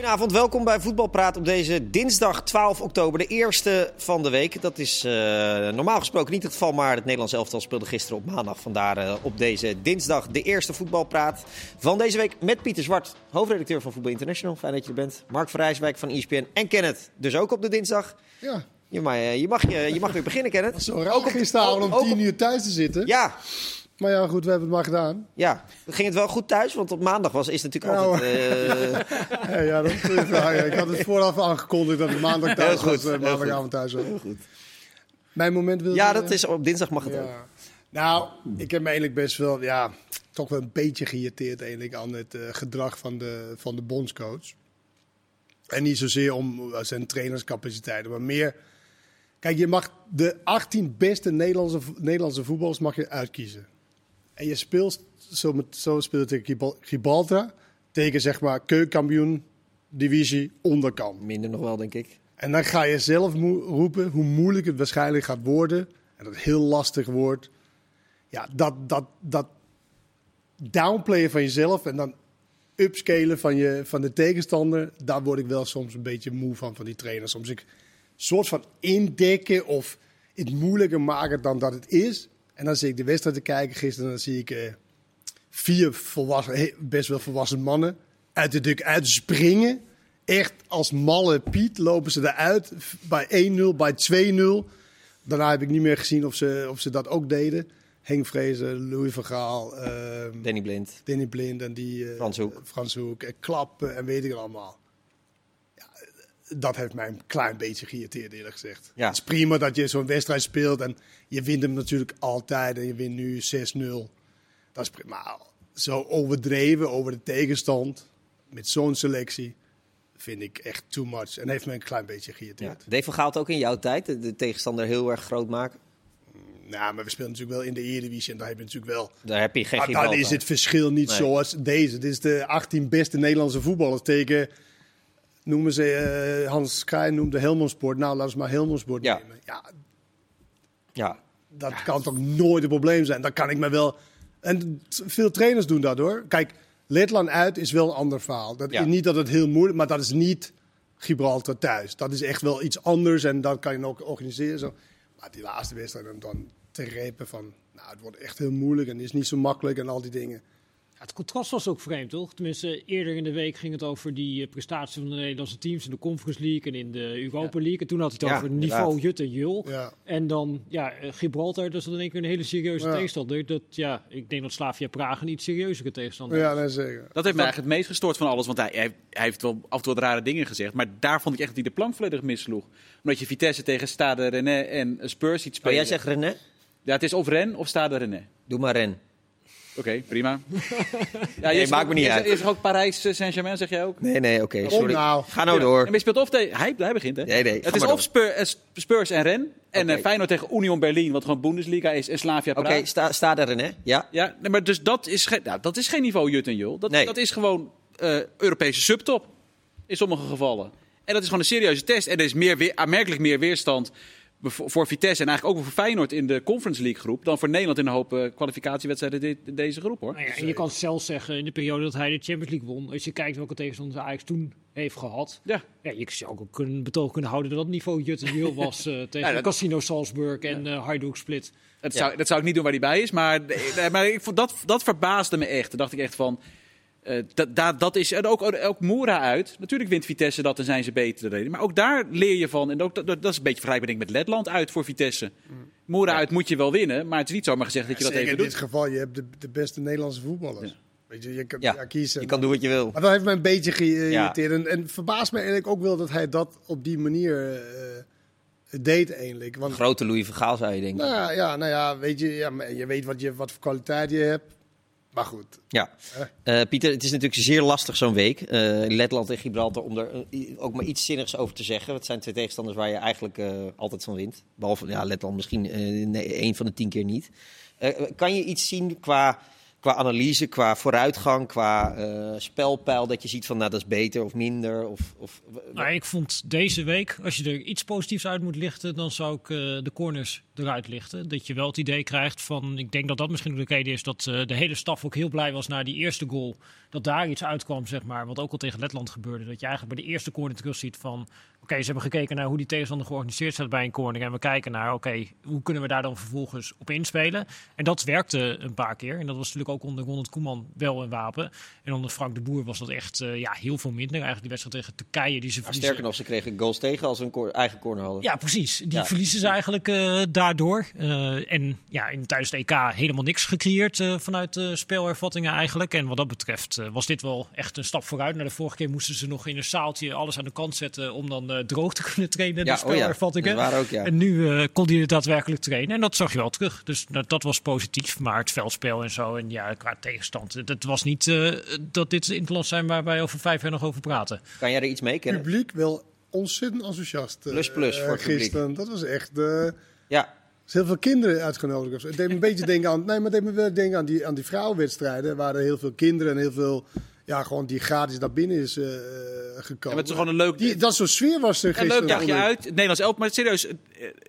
Goedenavond, welkom bij Voetbalpraat op deze dinsdag 12 oktober, de eerste van de week. Dat is uh, normaal gesproken niet het geval, maar het Nederlands elftal speelde gisteren op maandag. Vandaar uh, op deze dinsdag de eerste voetbalpraat van deze week met Pieter Zwart, hoofdredacteur van Voetbal International. Fijn dat je er bent. Mark van Rijswijk van ESPN en Kenneth, dus ook op de dinsdag. Ja. Je mag, je mag, je, je mag weer beginnen, Kenneth. Zo raar ook gisteravond om tien uur thuis te zitten. Ja, maar ja, goed, we hebben het maar gedaan. Ja, ging het wel goed thuis? Want op maandag was is natuurlijk nou, altijd... Uh... ja, ja, dat is een vraag. Ik had het vooraf aangekondigd dat het maandag thuis was. Uh, maandagavond thuis was. Heel goed. Mijn moment wil Ja, dat is op dinsdag mag het ja. ook. Nou, ik heb me eigenlijk best wel, ja, toch wel een beetje geïrriteerd eigenlijk aan het uh, gedrag van de, van de bondscoach. En niet zozeer om zijn trainerscapaciteiten, maar meer... Kijk, je mag de 18 beste Nederlandse, Nederlandse voetballers mag je uitkiezen. En je speelt, zo, met, zo speelt tegen Gibraltar, tegen zeg maar keukenkampioen, divisie, onderkant. Minder nog wel, denk ik. En dan ga je zelf roepen hoe moeilijk het waarschijnlijk gaat worden. En dat het heel lastig wordt. Ja, dat, dat, dat downplayen van jezelf en dan upscalen van, je, van de tegenstander. Daar word ik wel soms een beetje moe van, van die trainers. Soms ik soort van indekken of het moeilijker maken dan dat het is. En dan zie ik de wedstrijd te kijken gisteren. En dan zie ik uh, vier volwassen, best wel volwassen mannen uit de duk uitspringen. Echt als malle Piet lopen ze eruit. Bij 1-0, bij 2-0. Daarna heb ik niet meer gezien of ze, of ze dat ook deden. Henk Vrezen, Louis van Gaal. Uh, Danny Blind. Danny Blind en die... Uh, Frans Hoek. Frans Hoek. En klappen en weet ik het allemaal dat heeft mij een klein beetje geïrriteerd, eerlijk gezegd. Ja. Het is prima dat je zo'n wedstrijd speelt en je wint hem natuurlijk altijd en je wint nu 6-0. Dat is prima. Maar zo overdreven over de tegenstand met zo'n selectie vind ik echt too much. En heeft me een klein beetje geïrriteerd. Ja. Dave van Gaal ook in jouw tijd de tegenstander heel erg groot maken? Nou, maar we spelen natuurlijk wel in de Eredivisie en daar heb je natuurlijk wel... Daar heb je geen maar dan is het verschil niet nee. zoals deze. Dit is de 18 beste Nederlandse voetballers tegen noemen ze, uh, Hans Kraaij noemde Helmond Sport. Nou, laten we maar Helmond Sport ja. nemen. Ja, ja. dat ja. kan toch nooit een probleem zijn. Dan kan ik me wel... En veel trainers doen dat hoor. Kijk, Letland uit is wel een ander verhaal. Dat ja. is niet dat het heel moeilijk maar dat is niet Gibraltar thuis. Dat is echt wel iets anders en dat kan je ook organiseren. Zo. Maar die laatste wedstrijd dan, dan te repen van... Nou, het wordt echt heel moeilijk en het is niet zo makkelijk en al die dingen. Ja, het contrast was ook vreemd, toch? Tenminste, eerder in de week ging het over die uh, prestatie van de Nederlandse teams in de Conference League en in de Europa ja. League. En toen had hij het ja, over niveau inderdaad. Jut en Jul. Ja. En dan, ja, Gibraltar, dat is dan denk ik een hele serieuze Ja. tegenstander. Dat, ja, ik denk dat Slavia Praag een iets serieuzere tegenstander Ja, is. nee, zeker. Dat heeft mij eigenlijk het meest gestoord van alles. Want hij, hij, hij heeft wel af en toe wat rare dingen gezegd. Maar daar vond ik echt dat hij de plank volledig missloeg. Omdat je Vitesse tegen Stade René en Spurs ziet Oh, spelen. jij zegt René? Ja, het is of Ren of Stade René. Doe maar Ren. Oké, prima. ja, Nee, maakt me niet is, uit. Is er ook Parijs eh, Saint-Germain, zeg jij ook? Nee, nee, oké. Kom sorry. nou. Ga nou Ja. door. En je speelt of tegen... Hij, hij begint, hè? Nee, nee, Het is of eh, Spurs en Ren. En Oké. eh, Feyenoord tegen Union Berlin, wat gewoon Bundesliga is. En Slavia Oké, Praag. sta, sta daar René. Ja. Ja, nee, maar dus dat is, geen, nou, dat is geen niveau Jut en Jul. Dat, Nee. dat is gewoon Europese subtop. In sommige gevallen. En dat is gewoon een serieuze test. En er is meer, weer, aanmerkelijk meer weerstand voor Vitesse en eigenlijk ook voor Feyenoord in de Conference League groep. Dan voor Nederland in een hoop eh, kwalificatiewedstrijden dit- in deze groep hoor. Nou ja, en je kan zelfs zeggen, in de periode dat hij de Champions League won, als je kijkt welke tegenstanders Ajax toen heeft gehad. Ja. Ja, je zou ook een betoog kunnen houden dat dat niveau Jut en Jul was eh, tegen Ja, dat- Casino Salzburg en eh Hajduk Split. Dat, Ja. zou, dat zou ik niet doen waar hij bij is. Maar, nee, maar ik vond dat, dat verbaasde me echt. Dacht ik echt van. Eh, dat, dat, dat is en ook, ook Moera uit. Natuurlijk wint Vitesse dat en zijn ze beter. reden. Maar ook daar leer je van. En ook, dat, dat is een beetje vergelijkbaar denk ik, met Letland uit voor Vitesse. Moera uit moet je wel winnen. Maar het is niet zomaar gezegd dat je dat Zeker even in doet. dit geval, je hebt de, de beste Nederlandse voetballers. Ja. Weet je, je kan Ja, ja, kiezen. Je kan doen wat je wil. Maar dat heeft mij een beetje geïrriteerd. En, en verbaast me eigenlijk ook wel dat hij dat op die manier eh, deed eigenlijk. Want Grote Louis van Gaal zou je denken. nou, ja, ja, nou ja, weet je, ja, je weet wat, je, wat voor kwaliteit je hebt. Maar goed. Ja. Eh, Pieter, het is natuurlijk zeer lastig zo'n week. Eh, Letland en Gibraltar, om er eh, ook maar iets zinnigs over te zeggen. Het zijn twee tegenstanders waar je eigenlijk altijd van wint. Behalve ja, Letland misschien nee, één van de tien keer niet. Kan je iets zien qua qua analyse, qua vooruitgang, qua eh, spelpeil, dat je ziet van nou dat is beter of minder? Of, of, Nou, ik vond deze week, als je er iets positiefs uit moet lichten, dan zou ik eh, de corners eruit lichten. Dat je wel het idee krijgt van, ik denk dat dat misschien ook de reden is dat eh, de hele staf ook heel blij was na die eerste goal. Dat daar iets uitkwam, zeg maar, wat ook al tegen Letland gebeurde. Dat je eigenlijk bij de eerste corner terug ziet van, oké, ze hebben gekeken naar hoe die tegenstander georganiseerd staat bij een corner. En we kijken naar, oké, hoe kunnen we daar dan vervolgens op inspelen? En dat werkte een paar keer. En dat was natuurlijk ook onder Ronald Koeman wel een wapen. En onder Frank de Boer was dat echt eh, ja, heel veel minder. Eigenlijk die wedstrijd tegen Turkije die ze verliezen. sterker nog, ze kregen goals tegen als ze een cor- eigen corner hadden. Ja, precies. Die Ja. verliezen ze eigenlijk eh, daardoor. Eh, en ja, in, tijdens de EK helemaal niks gecreëerd vanuit de spelervattingen eigenlijk. En wat dat betreft was dit wel echt een stap vooruit. Na de vorige keer moesten ze nog in een zaaltje alles aan de kant zetten om dan droog te kunnen trainen, de Ja, oh ja, spelervattingen. dat waren ook, ja. En nu eh, kon hij het daadwerkelijk trainen. En dat zag je wel terug. Dus dat, dat was positief. Maar het veldspel en zo. En ja, qua tegenstand. eh, Dat was niet eh, dat dit interland zijn waar wij over vijf jaar nog over praten. Kan jij er iets mee Het kennen? publiek wel ontzettend enthousiast. eh, Plus, plus voor het publiek. gisteren. Dat was echt. eh, Ja, Er zijn heel veel kinderen uitgenodigd. Het deed me een beetje denken aan. Nee, maar het deed me wel denken aan die, aan die vrouwenwedstrijden. Waar er heel veel kinderen en heel veel. Ja, gewoon die gratis naar binnen is eh, Ja, gekomen. maar het is gewoon een leuk, die, dat soort sfeer was er een gisteren. leuk dagje uit. Nederlands elftal. Maar serieus, eh,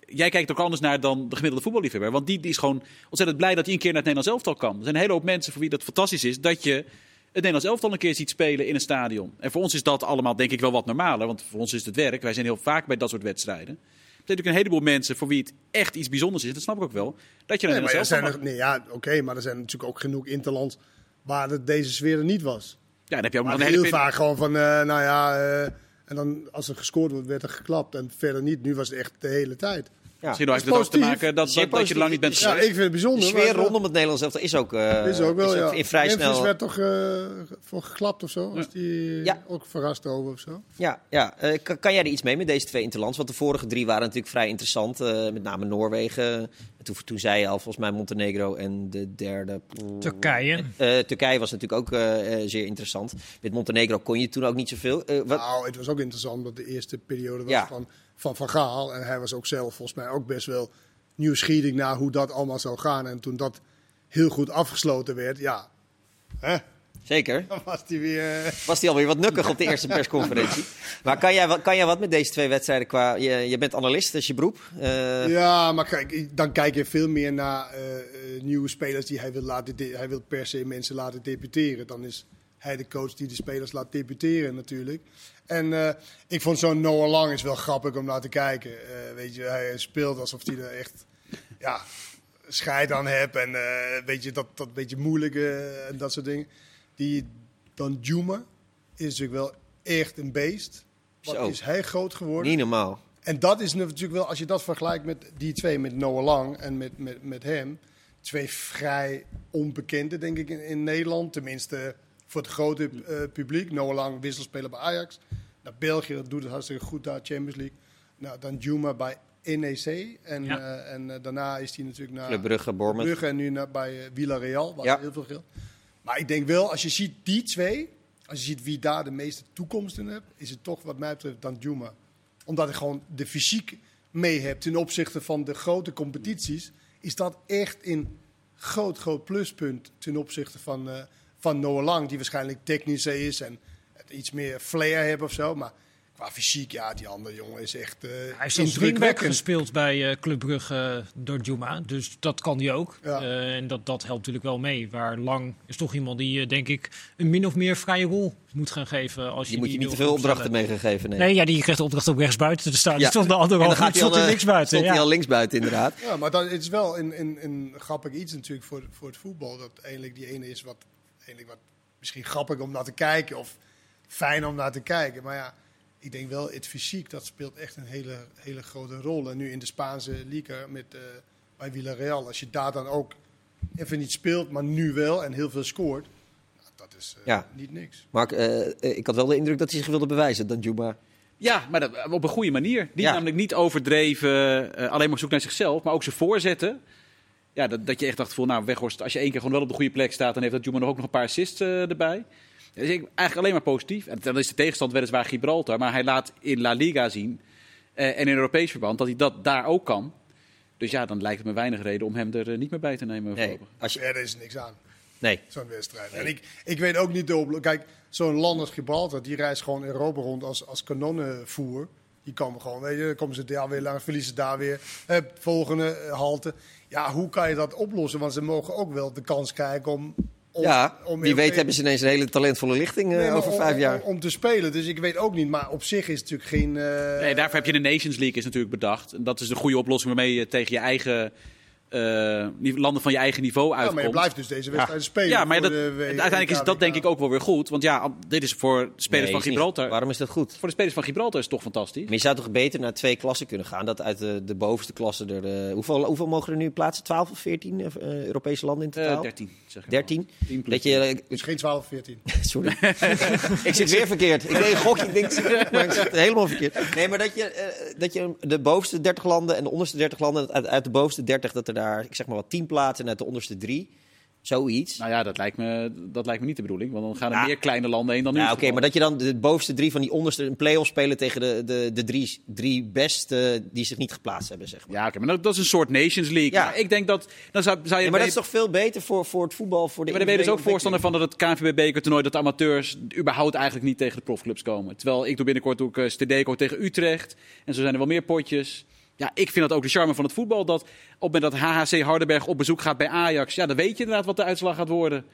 jij kijkt ook anders naar dan de gemiddelde voetballiefhebber. Want die, die is gewoon ontzettend blij dat hij een keer naar het Nederlands elftal kan. Er zijn een hele hoop mensen voor wie dat fantastisch is. Dat je het Nederlands elftal een keer ziet spelen in een stadion. En voor ons is dat allemaal denk ik wel wat normaler. Want voor ons is het werk. Wij zijn heel vaak bij dat soort wedstrijden. Er zijn natuurlijk een heleboel mensen voor wie het echt iets bijzonders is. Dat snap ik ook wel. Dat je naar Nee, er Nederlands zijn er, nee, ja, oké, maar er zijn natuurlijk ook genoeg interlands waar het deze sfeer er niet was. Dan heb je ook nog Maar een hele heel pin- vaak gewoon van, eh, nou ja, eh, en dan als er gescoord wordt, werd er geklapt en verder niet. Nu was het echt de hele tijd. Ja. Misschien heeft Dat het ook te maken dat, dat, dat je er lang niet bent. Ja, ik vind het De bijzonder. sfeer maar- rondom het Nederlands elftal is ook, eh, is ook wel, is ja. in vrij Memphis snel. werd toch eh, voor geklapt of zo? Was die Ja. ook verrast over of zo? Ja, ja. Eh, kan, kan jij er iets mee met deze twee interlands? Want de vorige drie waren natuurlijk vrij interessant. eh, met name Noorwegen. En toen, toen zei je al volgens mij Montenegro en de derde... Turkije. Eh, Turkije was natuurlijk ook zeer interessant. Met Montenegro kon je toen ook niet zoveel. Eh, wat, Nou, het was ook interessant dat de eerste periode was Ja. van, van Van Gaal. En hij was ook zelf volgens mij ook best wel nieuwsgierig naar hoe dat allemaal zou gaan. En toen dat heel goed afgesloten werd, ja, hè, Zeker. dan was hij weer... Was hij alweer wat nukkig op de eerste persconferentie. Maar kan jij, wat- kan jij wat met deze twee wedstrijden qua... Je, je bent analist, dat is je beroep. Eh, Ja, maar kijk, dan kijk je veel meer naar eh, eh, nieuwe spelers die hij wil laten. Hij wil per se mensen laten debuteren. Dan is hij de coach die de spelers laat debuteren natuurlijk. En eh, ik vond zo'n Noah Lang is wel grappig om naar te kijken. Eh, weet je, hij speelt alsof hij er echt ja, scheid aan hebt en eh, weet je, dat, dat beetje moeilijk eh, en dat soort dingen. Die Dan Juma is natuurlijk wel echt een beest. Wat Zo. is hij groot geworden? Niet normaal. En dat is natuurlijk wel, als je dat vergelijkt met die twee, met Noah Lang en met, met, met hem. Twee vrij onbekende, denk ik, in, in Nederland. Tenminste, voor het grote eh, publiek. Noah Lang wisselspeler bij Ajax. Naar België, dat doet het hartstikke goed daar, Champions League. Nou, dan Juma bij NEC. En, Ja. eh, en eh, daarna is hij natuurlijk naar Club Brugge, Bournemouth. Brugge en nu naar, bij eh, Villarreal, waar Ja. heel veel geld. Maar ik denk wel, als je ziet die twee, als je ziet wie daar de meeste toekomst in heeft, is het toch wat mij betreft dan Juma. Omdat hij gewoon de fysiek mee hebt ten opzichte van de grote competities, is dat echt een groot, groot pluspunt ten opzichte van, eh, van Noah Lang, die waarschijnlijk technischer is en iets meer flair heeft of zo. Maar qua fysiek, ja, die andere jongen is echt eh Hij is indrukwekkend. gespeeld bij eh Club Brugge eh, door Juma. Dus dat kan hij ook. Ja. Eh, en dat, dat helpt natuurlijk wel mee. Waar Lang is toch iemand die, denk ik, een min of meer vrije rol moet gaan geven. Als je Die moet je niet te veel opdrachten meegegeven. Nee. Nee, ja, die krijgt de opdracht om rechtsbuiten te staan. Ja. Dus toch de En andere dan gaat hij stond hij linksbuiten. stond hij Ja. al linksbuiten, inderdaad. Ja, maar dat, het is wel een, een, een grappig iets natuurlijk voor, voor het voetbal. Dat eigenlijk die ene is wat, eigenlijk wat misschien grappig om naar te kijken of fijn om naar te kijken. Maar ja, ik denk wel, het fysiek, dat speelt echt een hele, hele grote rol. En nu in de Spaanse Liga met, eh, bij Villarreal, als je daar dan ook even niet speelt, maar nu wel en heel veel scoort, nou, dat is eh, Ja. niet niks. Mark, eh, eh, ik had wel de indruk dat hij zich wilde bewijzen, dan Juma. Ja, maar dat, op een goede manier. Niet Ja. namelijk niet overdreven, eh, alleen maar op zoek naar zichzelf, maar ook zijn voorzetten. Ja, dat, dat je echt dacht van, nou Weghorst, als je één keer gewoon wel op de goede plek staat, dan heeft dat Juma nog ook nog een paar assists eh, erbij. Dus ik, eigenlijk alleen maar positief. En dan is de tegenstand weliswaar Gibraltar, maar hij laat in La Liga zien eh, en in Europees verband dat hij dat daar ook kan. Dus ja, dan lijkt het me weinig reden om hem er eh, niet meer bij te nemen. Nee, als je, Verder is er niks aan. Nee. zo'n wedstrijd. En ik, ik weet ook niet. Kijk, zo'n land als Gibraltar, die reist gewoon Europa rond als, als kanonnenvoer. Die komen gewoon, weet je, dan komen ze daar weer langs, verliezen daar weer. Eh, volgende eh, halte. Ja, hoe kan je dat oplossen? Want ze mogen ook wel de kans krijgen om... om ja, om wie weet hebben ze ineens een hele talentvolle lichting eh, Nee, over om- vijf jaar. Om, om te spelen. Dus ik weet ook niet. Maar op zich is het natuurlijk geen... eh, Nee, daarvoor heb je de Nations League is natuurlijk bedacht. En dat is de goede oplossing waarmee je tegen je eigen eh, ni- landen van je eigen niveau ja, uitkomt. maar je blijft dus deze wedstrijd spelen. Ja, maar dat, de W- uiteindelijk is dat denk ik ook wel weer goed. Want ja, dit is voor de spelers Nee, van niet. Gibraltar. Waarom is dat goed? Voor de spelers van Gibraltar is het toch fantastisch. Maar je zou toch beter naar twee klassen kunnen gaan? Dat uit de, de bovenste klasse er. eh, hoeveel, hoeveel mogen er nu plaatsen? 12 of 14 eh, Europese landen in Eh, totaal? 13, zeg ik 13? 10 plus Dat je, Dus geen 12, 14. Sorry. ik zit weer verkeerd. Ik deed een gokje, ik denk, maar ik zit helemaal verkeerd. Nee, maar dat je, dat je de bovenste 30 landen en de onderste 30 landen, uit, uit de bovenste 30, dat er daar, ik zeg maar wat, 10 plaatsen en uit de onderste 3. Zoiets. Nou ja, dat lijkt, me, dat lijkt me niet de bedoeling. Want dan gaan er Ja. meer kleine landen heen dan nu. Ja, oké, maar dat je dan de bovenste drie van die onderste een play-off spelen tegen de, de, de drie, drie beste die zich niet geplaatst hebben, zeg maar. Ja, oké, maar dat, dat is een soort Nations League. Ja. Maar ik denk dat... Dan zou, zou je Ja, maar dat is toch veel beter voor, voor het voetbal, voor de maar daar ben je dus ook voorstander van dat het KNVB-bekertoernooi... dat de amateurs überhaupt eigenlijk niet tegen de profclubs komen. Terwijl ik doe binnenkort ook uh, Stedeco tegen Utrecht. En zo zijn er wel meer potjes. Ja, ik vind dat ook de charme van het voetbal. Dat op het moment dat HHC Hardenberg op bezoek gaat bij Ajax... ja, dan weet je inderdaad wat de uitslag gaat worden.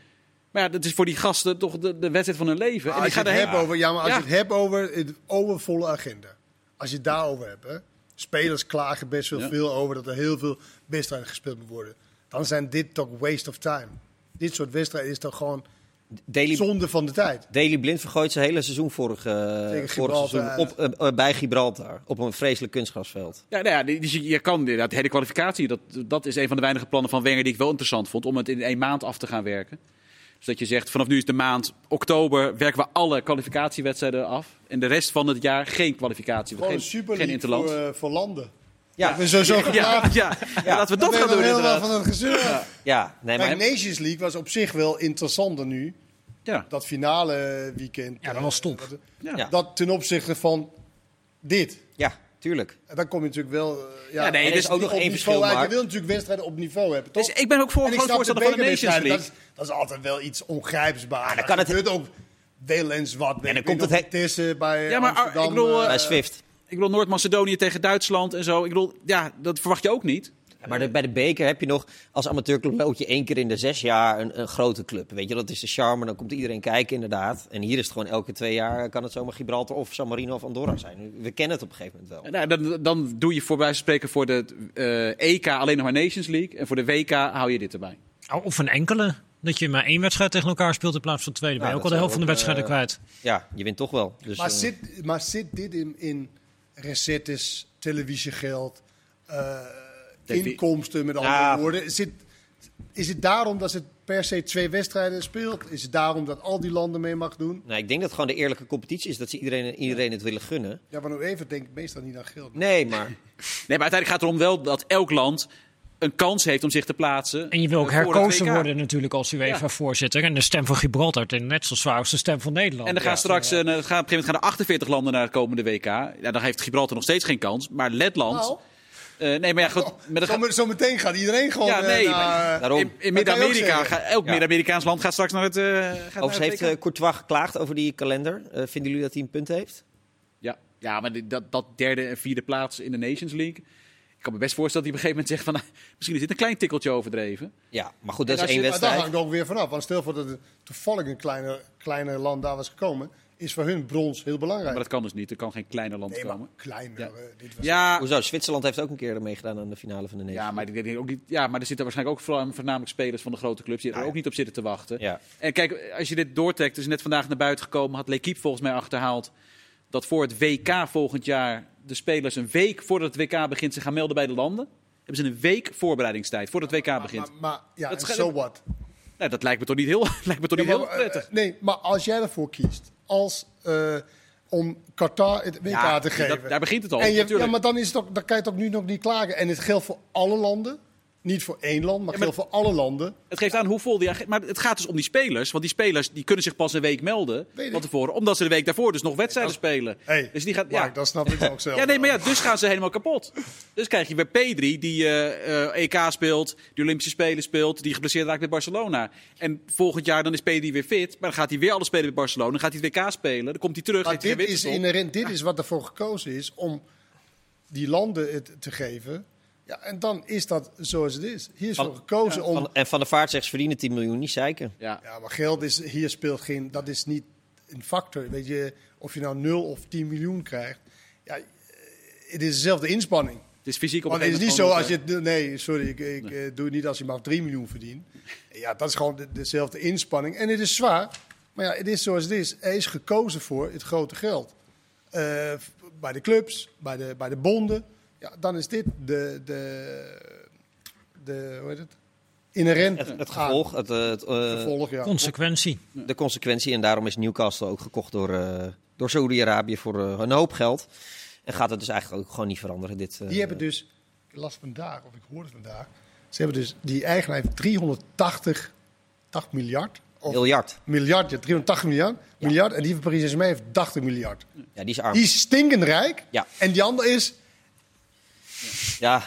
Maar ja, dat is voor die gasten toch de, de wedstrijd van hun leven. en als die je gaan het hebt over, ja, maar als Ja. je het hebt over het overvolle agenda. Als je het daarover hebt, hè, spelers klagen best wel Ja. veel over dat er heel veel wedstrijden gespeeld moeten worden. Dan zijn dit toch waste of time. Dit soort wedstrijden is toch gewoon Daily, zonde van de tijd. Daily Blind vergooit zijn hele seizoen vorig, eh, vorig Gibraltar seizoen op, eh, eh, bij Gibraltar. Op een vreselijk kunstgrasveld. Ja, nou ja, die- dus je, je kan inderdaad, de hele kwalificatie, dat, dat is een van de weinige plannen van Wenger die ik wel interessant vond, om het in één maand af te gaan werken. Dus dat je zegt, vanaf nu is de maand oktober werken we alle kwalificatiewedstrijden af. En de rest van het jaar geen kwalificatie, Gewoon geen, een super geen interland. voor, eh, voor landen. Ja, Ik ben sowieso Ja, geklaagd. ja, ja, laten we dat gaan doen inderdaad. van het gezeur. ja nee, maar Kijk, Nations League was op zich wel interessanter nu. Ja. Dat finale weekend. Ja, dat was eh, top. dat- Ja. Ja. Dat ten opzichte van dit. ja, tuurlijk. En dan kom je natuurlijk wel. eh, ja, Ja, nee, er is ook nog op één niveau verschil. Mark. Je wil natuurlijk wedstrijden op niveau hebben. Toch? Dus ik ben ook voor En voorstander van de Nations League. Dat is, dat is altijd wel iets ongrijpbaars. dan kan Er het- gebeurt ook wel eens wat. dan Weet komt het nog Tussen bij Ja, maar, Amsterdam, ik bedoel, eh, bij Swift. Ik bedoel, Noord-Macedonië tegen Duitsland en zo. Ik bedoel, ja, dat verwacht je ook niet. Maar de- bij de beker heb je nog als amateurclub lood je één keer in de zes jaar een, een grote club. Weet je, dat is de charme. Dan komt iedereen kijken, inderdaad. En hier is het gewoon elke twee jaar kan het zomaar Gibraltar of San Marino of Andorra zijn. We kennen het op een gegeven moment wel. Nou, dan, dan doe je voor wijze van spreken voor de eh, EK alleen nog maar Nations League. En voor de WK hou je dit erbij. Oh, Of een enkele. Dat je maar één wedstrijd tegen elkaar speelt in plaats van twee. Dan ben je Ja, ook al de helft van de wedstrijden eh, kwijt. Ja, je wint toch wel. Dus, Maar eh, zit, maar zit dit in, in recettes, televisiegeld, eh, inkomsten met andere Ja. woorden? Zit, is het daarom dat ze per se twee wedstrijden speelt? Is het daarom dat al die landen mee mag doen? nou, ik denk dat het gewoon de eerlijke competitie is. Dat ze iedereen, iedereen het willen gunnen. Ja, maar nou even denk ik meestal niet aan geld. Nee, maar Nee, maar uiteindelijk gaat het erom wel dat elk land een kans heeft om zich te plaatsen. En je wil ook eh, herkozen worden natuurlijk als UEFA-voorzitter. En de stem van Gibraltar is net zo zwaar als de stem van Nederland. En dan gaan Ja. straks eh, gaan, op een gegeven moment gaan er 48 landen naar het komende WK. Ja, dan heeft Gibraltar nog steeds geen kans. Maar Letland. Eh, nee, maar ja, goed. Oh, maar dan gaat- Zometeen zo meteen gaat iedereen gewoon Ja, nee, eh, maar- naar- daarom. in Midden-Amerika, elk Ja. Midden-Amerikaans land gaat straks naar het, eh gaat naar overigens het heeft WK. eh, Courtois geklaagd over die kalender. Eh, vinden jullie dat hij een punt heeft? Ja, ja maar dit- dat, dat derde en vierde plaats in de Nations League. Ik kan me best voorstellen dat hij op een gegeven moment zegt van... misschien is dit een klein tikkeltje overdreven. Ja, maar goed, dat En is als één je- Maar daar wedstrijd. hangt ook weer vanaf. Want stel voor dat er toevallig een kleiner, kleiner land daar was gekomen, is voor hun brons heel belangrijk. Maar dat kan dus niet. Er kan geen kleiner land nee, maar komen. kleiner. Ja. eh, dit was Ja, Hoezo? Zwitserland heeft ook een keer meegedaan aan de finale van de Nederland. ja, maar, ik denk ook niet, ja, maar er zitten waarschijnlijk ook vooral- voornamelijk spelers van de grote clubs... die er Ja, ja. ook niet op zitten te wachten. Ja. En kijk, als je dit doortrekt, is net vandaag naar buiten gekomen... had L'Equipe volgens mij achterhaald... dat voor het WK volgend jaar de spelers een week voordat het WK begint... zich gaan melden bij de landen. Hebben ze een week voorbereidingstijd voordat het WK Maar, begint. maar, maar ja, Dat so what? Nou, dat lijkt me toch niet heel, lijkt me toch niet heel maar, prettig. eh, nee, maar als jij ervoor kiest als, eh, om Qatar het WK Ja, te geven. dat- daar begint het al, En je, ja, maar dan, is het ook, dan kan je toch nu nog niet klagen. En het geldt voor alle landen. Niet voor één land, maar Ja, maar- voor alle landen. Het geeft aan hoe vol die. Maar het gaat dus om die spelers. Want die spelers die kunnen zich pas een week melden van tevoren. Omdat ze de week daarvoor dus nog wedstrijden spelen. Hey, dus die gaat... Mark, Ja, dat snap ik ook zelf. ja, nee, maar ja, dus gaan ze helemaal kapot. Dus krijg je weer Pedri, die eh, eh, EK speelt, die Olympische Spelen speelt, die geblesseerd raakt bij Barcelona. En volgend jaar dan is Pedri weer fit, maar dan gaat hij weer alles spelen bij Barcelona. Dan gaat hij het WK spelen, dan komt hij terug, Maar dit is, inherent, dit is wat ervoor gekozen is om die landen het te geven. Ja, en dan is dat zoals het is. Hier is Van- voor gekozen om. Van, en Van der Vaart zegt ze verdienen 10 miljoen, niet zeiken. Ja. Ja, maar geld is hier speelt geen. Dat is niet een factor. Weet je, of je nou 0 of 10 miljoen krijgt. Ja, eh, het is dezelfde inspanning. Het is fysiek op Want een het is niet zo als je. Nee, sorry, ik, ik eh, doe het niet als je maar 3 miljoen verdient. Ja, dat is gewoon de- dezelfde inspanning. En het is zwaar. Maar ja, het is zoals het is. Er is gekozen voor het grote geld. Eh, bij de clubs, bij de, bij de bonden. Ja, dan is dit de. de, de hoe heet het? Inherent. Het, het gevolg, het, eh, het, eh, Gevolg, ja. Consequentie. de consequentie. En daarom is Newcastle ook gekocht door, eh door Saudi-Arabië voor een hoop geld. En gaat het dus eigenlijk ook gewoon niet veranderen. Dit, eh, Die hebben dus, ik las vandaag, of ik hoorde vandaag, ze hebben dus, die eigenaar heeft 380 80 miljard. Of miljard. miljard, ja, 380 miljard, miljard. En die van Paris Saint-Germain heeft 80 miljard. Ja, die is arm. Die is stinkend rijk. Ja. En die andere is, Ja,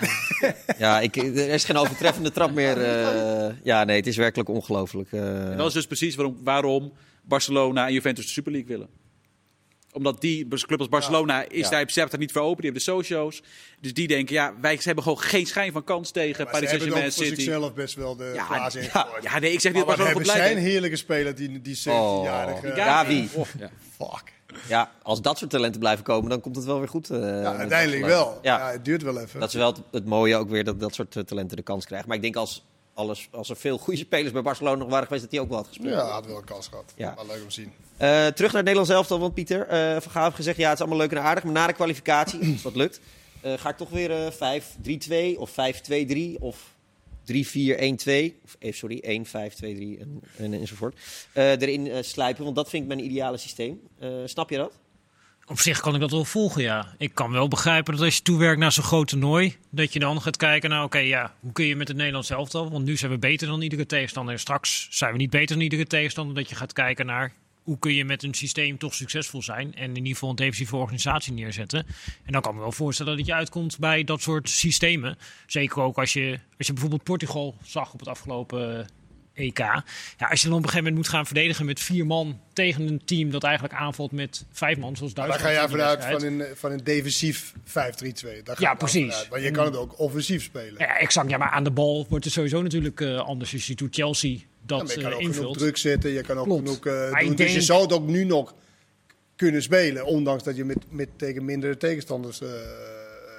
ja ik, er is geen overtreffende trap meer. eh. ja, nee, het is werkelijk ongelooflijk. eh. En dat is dus precies waarom, waarom Barcelona en Juventus de Super League willen. Omdat die club als Barcelona is Ja. daar, ze hebben daar niet voor open, die hebben de socio's. Dus die denken, ja, wij ze hebben gewoon geen schijn van kans tegen maar ze Paris hebben Saint-Germain City. zichzelf best wel de Ja, glazen ja, ingegooid. ja, nee, ik zeg niet dat Barcelona hebben goed zijn heerlijke speler, die, die 17-jarige... Oh. Gavi. Ja. Fuck. Ja, als dat soort talenten blijven komen, dan komt het wel weer goed. Ja, met uiteindelijk wel. Ja. Ja. het duurt wel even. Dat is wel het, het mooie ook weer, dat dat soort eh, talenten de kans krijgen. Maar ik denk als, alles, als er veel goede spelers bij Barcelona nog waren geweest, dat die ook wel had gespeeld. Ja, had wel een kans gehad. Ja. Maar leuk om te zien. Eh, terug naar het Nederlands elftal, want Pieter uh, Van Gaal heeft gezegd, ja, het is allemaal leuk en aardig. Maar na de kwalificatie, als dat lukt, ga ik toch weer eh 5-3-2 of 5-2-3 of 3-4-1-2. Of, eh, sorry, 1-5-2-3 en, en, enzovoort. eh, erin eh, slijpen, want dat vind ik mijn ideale systeem. Snap je dat? Op zich kan ik dat wel volgen, ja. Ik kan wel begrijpen dat als je toewerkt naar zo'n groot toernooi, dat je dan gaat kijken naar, oké, ja, hoe kun je met het Nederlands elftal? Want nu zijn we beter dan iedere tegenstander. En straks zijn we niet beter dan iedere tegenstander. Dat je gaat kijken naar, hoe kun je met een systeem toch succesvol zijn? En in ieder geval een defensieve organisatie neerzetten. En dan kan ik me wel voorstellen dat je uitkomt bij dat soort systemen. Zeker ook als je, als je bijvoorbeeld Portugal zag op het afgelopen eh, EK. Ja, als je dan op een gegeven moment moet gaan verdedigen met vier man tegen een team dat eigenlijk aanvalt met vijf man, zoals Daar Duitsland. ga jij in die vanuit van een, van een defensief 5-3-2. Daar ga Ja, je precies. vanuit. Maar je kan het ook offensief spelen. Ja, exact. Ja, maar aan de bal wordt het sowieso natuurlijk eh, anders. Als je doet Chelsea dat je kan eh, ook genoeg invult. druk zetten. Je kan ook Klopt. genoeg eh, doen. Dus je zou het ook nu nog kunnen spelen. Ondanks dat je met, met tegen mindere tegenstanders... eh,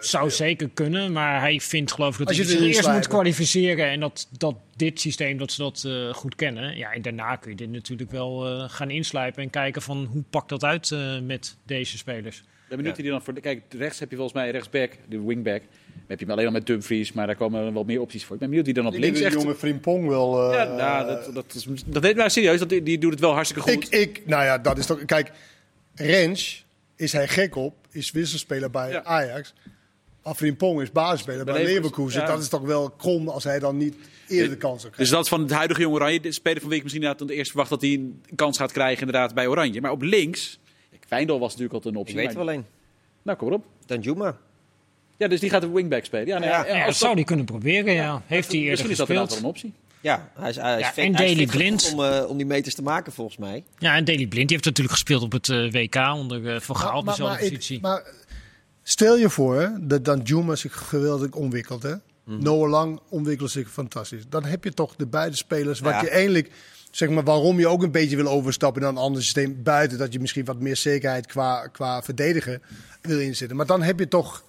Zou zeker kunnen, maar hij vindt geloof ik dat Als hij je zich eerst moet kwalificeren. En dat, dat dit systeem, dat ze dat eh, goed kennen. Ja, en daarna kun je dit natuurlijk wel eh, gaan inslijpen en kijken van hoe pakt dat uit eh, met deze spelers. Ik ben benieuwd wie die dan voor. Kijk, rechts heb je volgens mij rechtsback, de wingback. Dan heb je hem alleen al met Dumfries, maar daar komen er wel meer opties voor. Ik ben benieuwd wie dan op ik links echt. de jonge Frimpong wel... eh, Ja, nou, dat, dat, is, dat weet maar serieus, dat, die, die doet het wel hartstikke goed. ik, ik, nou ja, dat is toch... Kijk, Rens is hij gek op. Is wisselspeler bij Ja. Ajax. Maar Frimpong is basisspeler bij, Bij Leverkusen, Leverkusen. ja. Dat is toch wel krom als hij dan niet eerder de kans zou Dus dat is van het huidige Jong Oranje. De speler van wie ik misschien inderdaad eerst verwacht dat hij een kans gaat krijgen inderdaad bij Oranje. Maar op links, Wijndal was natuurlijk altijd een Ik optie. weet het maar- wel een. Nou, kom erop. Danjuma. Ja, dus die gaat de wingback spelen. Ja, nee, Ja, als Ja, dat- zou hij kunnen proberen, ja. Heeft hij eerder Misschien is dat inderdaad wel een optie. Ja, hij is, hij is Ja, fit- en genoeg Blind. Om, eh, om die meters te maken, volgens mij. Ja, en Daley Blind die heeft natuurlijk gespeeld op het eh, WK onder eh Van Gaal, op dezelfde maar, ik- positie. maar stel je voor hè, dat dan Juma zich geweldig ontwikkelt. Hè? Mhm. Noah Lang ontwikkelt zich fantastisch. Dan heb je toch de beide spelers wat Ja. je eigenlijk... Zeg maar waarom je ook een beetje wil overstappen naar een ander systeem. Buiten dat je misschien wat meer zekerheid qua, qua verdedigen wil inzetten. Maar dan heb je toch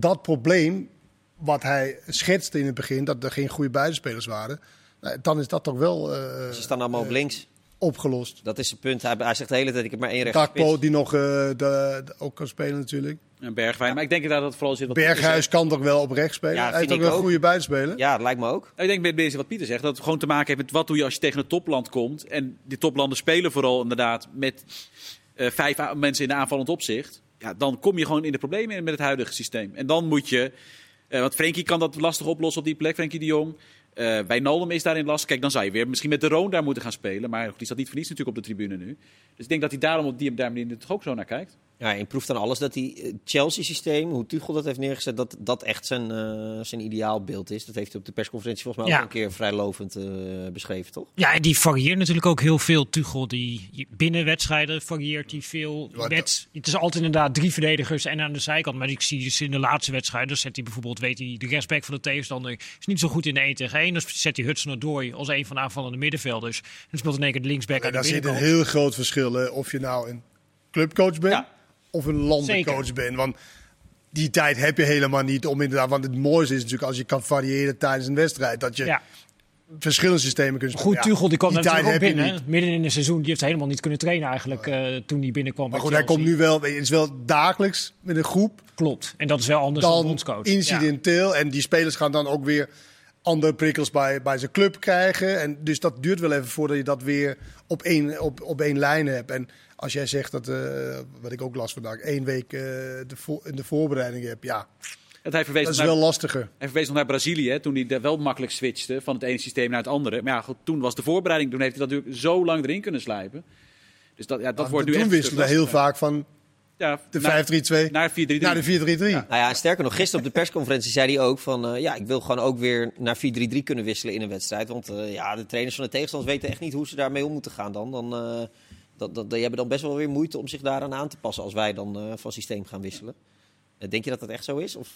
dat probleem wat hij schetste in het begin. Dat er geen goede buitenspelers waren. Nou, dan is dat toch wel eh, Ze staan allemaal op links. opgelost. Dat is het punt. Hij, hij zegt de hele tijd, ik heb maar één rechter Dakpo die nog eh, de, de- ook kan spelen natuurlijk. En Bergwijn. Maar ik denk inderdaad dat het vooral zit wat Berghuis kan toch wel op rechts spelen? Ja, hij heeft vind ook ik wel een ook. goede buitenspeler. Ja, dat lijkt me ook. Ik denk bij deze wat Pieter zegt, dat het gewoon te maken heeft met wat doe je als je tegen een topland komt. En die toplanden spelen vooral inderdaad met eh, vijf mensen in de aanvallend opzicht. Ja, dan kom je gewoon in de problemen met het huidige systeem. En dan moet je Eh, want Frenkie kan dat lastig oplossen op die plek, Frenkie de Jong. Eh Wijnaldum is daarin lastig. Kijk, dan zou je weer misschien met de Roon daar moeten gaan spelen. Maar die staat niet voor niets natuurlijk op de tribune nu. Dus ik denk dat hij daarom op die daar manier toch ook zo naar kijkt. Ja, je proeft aan alles dat die eh, Chelsea-systeem, hoe Tuchel dat heeft neergezet, dat dat echt zijn, eh, zijn ideaalbeeld is. Dat heeft hij op de persconferentie volgens mij Ja. ook een keer vrij lovend eh, beschreven, toch? Ja, en die varieert natuurlijk ook heel veel. Tuchel, die binnen wedstrijden varieert hij veel. Het is altijd inderdaad drie verdedigers en aan de zijkant. Maar ik zie dus in de laatste wedstrijd, dan zet hij bijvoorbeeld, weet hij, de rechtsback van de tegenstander is niet zo goed in de 1 tegen 1. Dan zet hij Hudson Odoi als een van de aanvallende middenvelders. Dan speelt in één keer de linksback En aan de daar zit een heel groot verschil hè, of je nou een clubcoach bent Ja. Of een landencoach Zeker. bent. Want die tijd heb je helemaal niet om inderdaad. Want het mooiste is natuurlijk als je kan variëren tijdens een wedstrijd. Dat je Ja, verschillende systemen kunt spelen. goed, Tuchel die kwam die natuurlijk ook binnen. Midden in het seizoen, die heeft helemaal niet kunnen trainen eigenlijk eh, toen hij binnenkwam. Maar goed, hij komt nu wel. Het is wel dagelijks met een groep. Klopt. En dat is wel anders dan, Dan bondscoach. Ja. incidenteel. En die spelers gaan dan ook weer andere prikkels bij, bij zijn club krijgen. En dus dat duurt wel even voordat je dat weer op één, op, op één lijn hebt. En als jij zegt dat, eh, wat ik ook las vandaag, één week eh, de, vo- in de voorbereiding hebt. Ja, En hij verwees, dat is naar, wel lastiger. hij verwees nog naar Brazilië, hè, toen hij daar wel makkelijk switchte van het ene systeem naar het andere. Maar ja, goed, toen was de voorbereiding, toen heeft hij dat natuurlijk zo lang erin kunnen slijpen. Dus dat, ja, dat Dat wordt nu toen echt wisselen stuk heel vaak van Ja, de naar- 5-3-2 naar 4-3-3. naar de 4-3-3. Nou ja, en sterker nog, gisteren op de persconferentie zei hij ook van... eh, ja, ik wil gewoon ook weer naar 4-3-3 kunnen wisselen in een wedstrijd. Want eh, ja, de trainers van de tegenstanders weten echt niet hoe ze daarmee om moeten gaan dan. dan eh, dat, dat, die hebben dan best wel weer moeite om zich daaraan aan te passen als wij dan eh, van systeem gaan wisselen. Eh, denk je dat dat echt zo is? Of?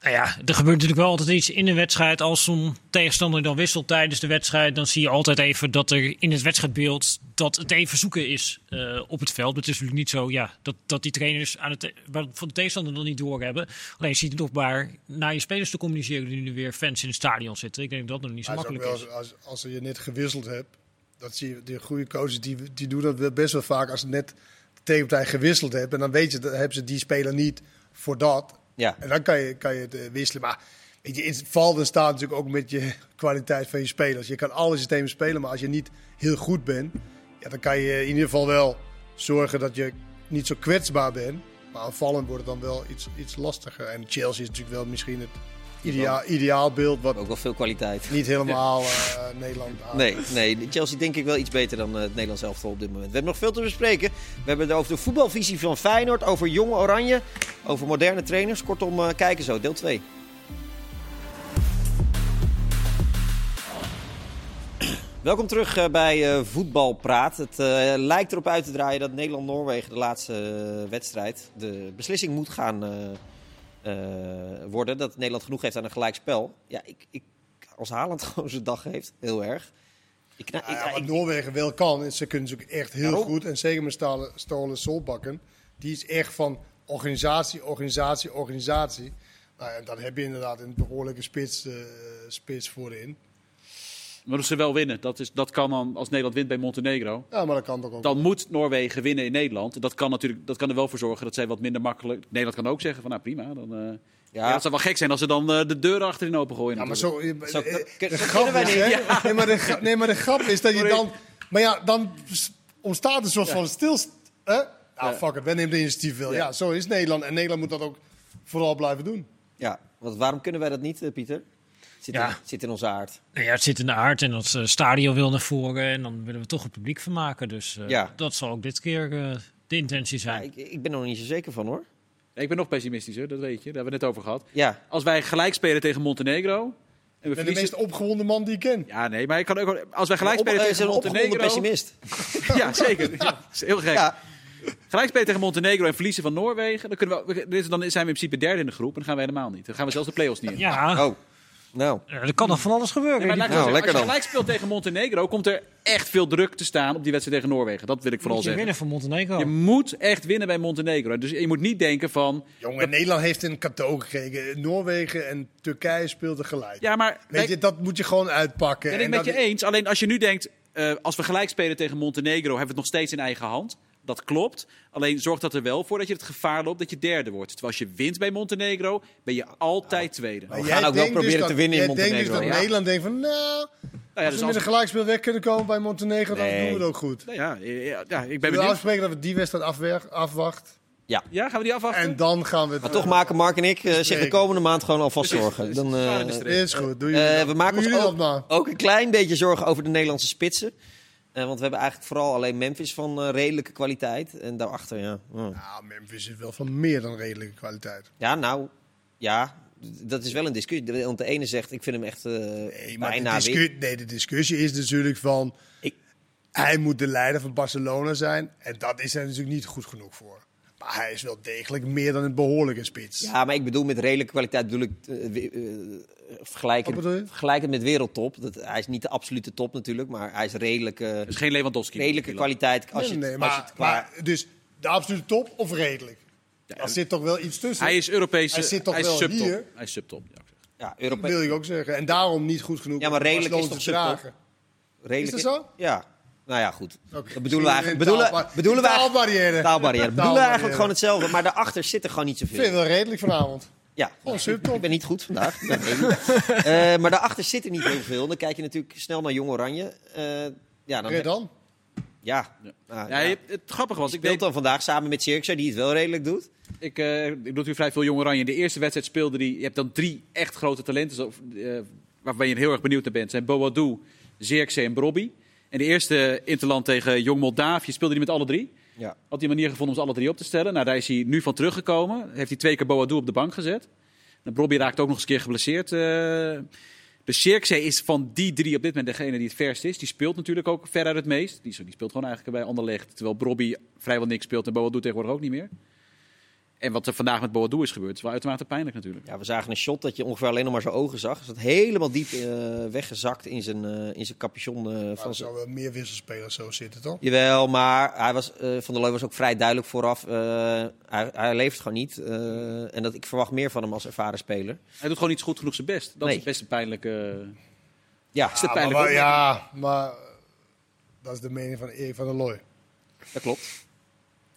Nou ja, er gebeurt natuurlijk wel altijd iets in een wedstrijd. Als zo'n tegenstander dan wisselt tijdens de wedstrijd, dan zie je altijd even dat er in het wedstrijdbeeld dat het even zoeken is eh, op het veld. Het is natuurlijk niet zo ja, dat, dat die trainers aan het, van de tegenstander nog niet doorhebben. Alleen zie je het nog maar naar je spelers te communiceren die nu weer fans in het stadion zitten. Ik denk dat dat nog niet zo Maar is makkelijk ook is. wel eens- als, als je net gewisseld hebt, dat zie je, de goede coaches die, die doen dat best wel vaak als ze net de tegenpartij gewisseld hebben. En dan weet je, dan hebben ze die speler niet voor dat. Ja, En dan kan je, kan je het eh, wisselen. Maar weet je, het valt en staat natuurlijk ook met je kwaliteit van je spelers. Je kan alle systemen spelen, maar als je niet heel goed bent, ja, dan kan je in ieder geval wel zorgen dat je niet zo kwetsbaar bent. Maar aanvallend wordt het dan wel iets, iets lastiger. En Chelsea is natuurlijk wel misschien het ideaal, ideaalbeeld wat ook wel veel kwaliteit. niet helemaal eh, Nederland aan. Nee, nee, Chelsea denk ik wel iets beter dan eh, het Nederlands elftal op dit moment. We hebben nog veel te bespreken. We hebben het over de voetbalvisie van Feyenoord, over jonge Oranje, over moderne trainers. Kortom, eh, kijken zo, deel 2. Welkom terug bij Voetbalpraat. Het lijkt erop uit te draaien dat Nederland-Noorwegen de laatste wedstrijd de beslissing moet gaan worden. Dat Nederland genoeg heeft aan een gelijkspel. Ja, ik, ik, als Haaland gewoon zijn dag heeft, heel erg. Ik, nou, ja, ik- wat ik- Noorwegen wel kan, en ze kunnen natuurlijk echt heel goed. En zeker met Stalen- Stolen Solbakken. Die is echt van organisatie, organisatie, organisatie. Nou, en dan heb je inderdaad een behoorlijke spits, eh, spits voorin. Maar dat ze wel winnen. Dat, is, dat kan dan, als Nederland wint bij Montenegro. Ja, maar dat kan toch ook. Dan moet Noorwegen winnen in Nederland. Dat kan, natuurlijk, dat kan er wel voor zorgen dat zij wat minder makkelijk... Nederland kan ook zeggen van nou prima. Dan, eh, ja. het zou wel gek zijn als ze dan eh, de deuren achterin opengooien. ja, maar zo, Zo, eh, de grap is, hè? Nee, maar de, gra- nee, maar de grap is dat je dan... Maar ja, dan ontstaat een soort van stilst... Hè? Nou, Ja. fuck it, wij nemen de initiatief wel. Ja. Ja. zo is Nederland. En Nederland moet dat ook vooral blijven doen. ja, want waarom kunnen wij dat niet, Pieter? Zit, in, Ja. zit in onze aard. Nou ja, het zit in de aard en dat eh, stadion wil naar voren. En dan willen we toch het publiek vermaken. Dus eh, Ja. dat zal ook dit keer eh, de intentie Ja, zijn. ik, ik ben er nog niet zo zeker van hoor. Ik ben nog pessimistischer, dat weet je. Daar hebben we het net over gehad. Ja, Als wij gelijk spelen tegen Montenegro... En we Ik ben de verliezen... meest opgewonden man die ik ken. Ja, nee, maar ik kan ook... Als wij gelijk spelen tegen is een opgewonden Montenegro... pessimist. Ja, zeker. Ja, dat is heel gek. Ja, Gelijk spelen tegen Montenegro en verliezen van Noorwegen. Dan, kunnen we, we- dan zijn we in principe derde in de groep. En dan gaan we helemaal niet. Dan gaan we zelfs de play-offs niet in. Ja, oh. Nou, er kan nog van alles gebeuren. Nee, ik Nou, lekker als je gelijk speelt tegen Montenegro, komt er echt veel druk te staan op die wedstrijd tegen Noorwegen. Dat wil ik vooral moet je zeggen. winnen van Montenegro. Je moet echt winnen bij Montenegro. Dus je moet niet denken van... Jongen, Nederland heeft een cadeau gekregen. Noorwegen en Turkije speelden gelijk. Ja, maar... Weet je, dat moet je gewoon uitpakken. ben ik En met dat- je eens. Alleen als je nu denkt, eh, als we gelijk spelen tegen Montenegro, hebben we het nog steeds in eigen hand. Dat klopt. Alleen zorgt dat er wel voor dat je het gevaar loopt dat je derde wordt. Terwijl als je wint bij Montenegro, ben je altijd tweede. Maar We gaan ook wel dus proberen dat- te winnen in denkt Montenegro, dus dat ja. Nederland denkt van, nou, Nou ja, als dus we met een gelijkspel weg kunnen komen bij Montenegro, dan doen we het ook goed. nou ja, ja, ja, ik ben We afspreken dat we die wedstrijd afwacht. Ja. Ja, gaan we die afwachten? En dan gaan we het... Maar toch maken Mark en ik eh, zich de Bespreken. komende maand gewoon alvast zorgen. Dan, eh, de streep. Is goed, doe eh, jullie dat. we maken Doe ons ook, dat ook een klein beetje zorgen over de Nederlandse spitsen. Eh, want we hebben eigenlijk vooral alleen Memphis van eh, redelijke kwaliteit. En daarachter, ja. oh. Nou, Memphis is wel van meer dan redelijke kwaliteit. Ja, nou, ja, dat is wel een discussie. Want de ene zegt, ik vind hem echt eh Nee, maar bijna de, nee, de discussie is natuurlijk van... Ik- Hij moet de leider van Barcelona zijn. En dat is hij natuurlijk niet goed genoeg voor. Maar hij is wel degelijk meer dan een behoorlijke spits. Ja, maar ik bedoel met redelijke kwaliteit bedoel ik eh, we- eh, vergelijken, Wat bedoel je? vergelijken met wereldtop. Dat, hij is niet de absolute top natuurlijk, maar hij is redelijk, is geen Lewandowski. redelijke kwaliteit. Als je, nee, het- nee, als je maar, het qua... maar dus de absolute top of redelijk? Er zit toch wel iets tussen? Hij is Europees. Hij zit toch hij is wel subtop. hier? Hij is subtop. Ja. ja, Dat wil ik ook zeggen. En daarom niet goed genoeg Ja, maar redelijk is toch subtop? redelijk Is dat zo? Ja. Nou ja, goed. Dat bedoelen we eigenlijk, bedoelen, bedoelen we eigenlijk, taalbarrière. taalbarrière. Bedoelen we eigenlijk gewoon hetzelfde, maar daarachter zit er gewoon niet Ik vind zoveel. het wel redelijk vanavond. Ja, subtop. ik ben niet goed vandaag. Eh, maar daarachter zit er niet heel veel. Dan kijk je natuurlijk snel naar Jong Oranje. Eh, ja, dan, ja. Ja. Nou, Ja, het grappige was, ik speelt weet, dan vandaag samen met Sirkse, die het wel redelijk doet. ik, eh ik doe natuurlijk vrij veel Jong Oranje. In de eerste wedstrijd speelde die. Je hebt dan drie echt grote talenten, zo, eh, waarbij je heel erg benieuwd naar bent. Zijn Boadou, Zirkzee en Brobby. En de eerste Interland tegen Jong Moldavië speelde hij met alle drie. Ja. Had een manier gevonden om ze alle drie op te stellen. Nou, daar is hij nu van teruggekomen. Heeft hij twee keer Boadou op de bank gezet. En Brobby raakt ook nog eens een keer geblesseerd. eh. Dus Zirkzee is van die drie op dit moment degene die het verst is. Die speelt natuurlijk ook veruit het meest. Die, die speelt gewoon eigenlijk bij Anderlecht. Terwijl Brobby vrijwel niks speelt en Boadou tegenwoordig ook niet meer. En wat er vandaag met Boadou is gebeurd, is wel uitermate pijnlijk natuurlijk. Ja, we zagen een shot dat je ongeveer alleen nog maar zijn ogen zag. Hij zat helemaal diep eh, weggezakt in zijn, eh, in zijn capuchon. eh, Maar van er zijn... zou wel meer wisselspelers zo zitten, toch? Jawel, maar hij was, eh, Van der Looy was ook vrij duidelijk vooraf. eh, hij, hij leeft gewoon niet. eh, en dat, ik verwacht meer van hem als ervaren speler. Hij doet gewoon niet goed genoeg zijn best. Dat Nee. is best een pijnlijke... Ja, is de Ja, pijnlijke maar, ja, maar dat is de mening van Erik van der Looy. dat klopt.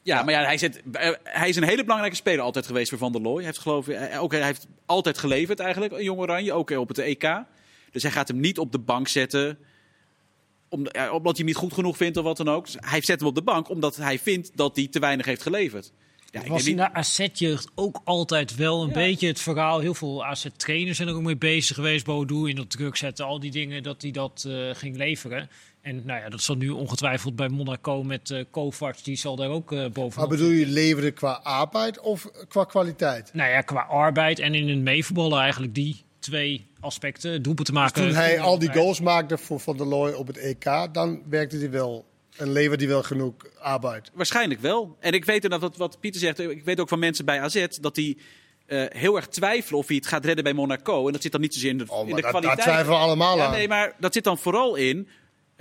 Ja, maar ja, hij, zit, eh, hij is een hele belangrijke speler altijd geweest voor Van der Looy. Hij heeft, geloof, eh, ook, hij heeft altijd geleverd eigenlijk, een Jong Oranje, ook eh, op het EK. Dus hij gaat hem niet op de bank zetten omdat hij hem niet goed genoeg vindt of wat dan ook. Dus hij zet hem op de bank omdat hij vindt dat hij te weinig heeft geleverd. Ja, was in de AZ-jeugd ook altijd wel een Ja. beetje het verhaal. Heel veel AZ-trainers zijn er ook mee bezig geweest. Bodo in dat druk zetten, al die dingen, dat hij dat ging leveren. En nou ja, dat zal nu ongetwijfeld bij Monaco met eh Kovacs, die zal daar ook eh Maar bovenop bedoel je leveren qua arbeid of qua kwaliteit? Nou ja, qua arbeid en in het meevoetballen eigenlijk die twee aspecten. Doelpen te maken. Toen hij al die goals maakte voor Van der Looy op het EK, dan werkte hij wel en leverde hij wel genoeg arbeid. Waarschijnlijk wel. En ik weet dat wat, wat Pieter zegt, ik weet ook van mensen bij AZ dat die eh, heel erg twijfelen of hij het gaat redden bij Monaco. En dat zit dan niet zozeer in de, Oh, in maar de dat, kwaliteit. twijfelen we allemaal Ja, aan. nee, maar dat zit dan vooral in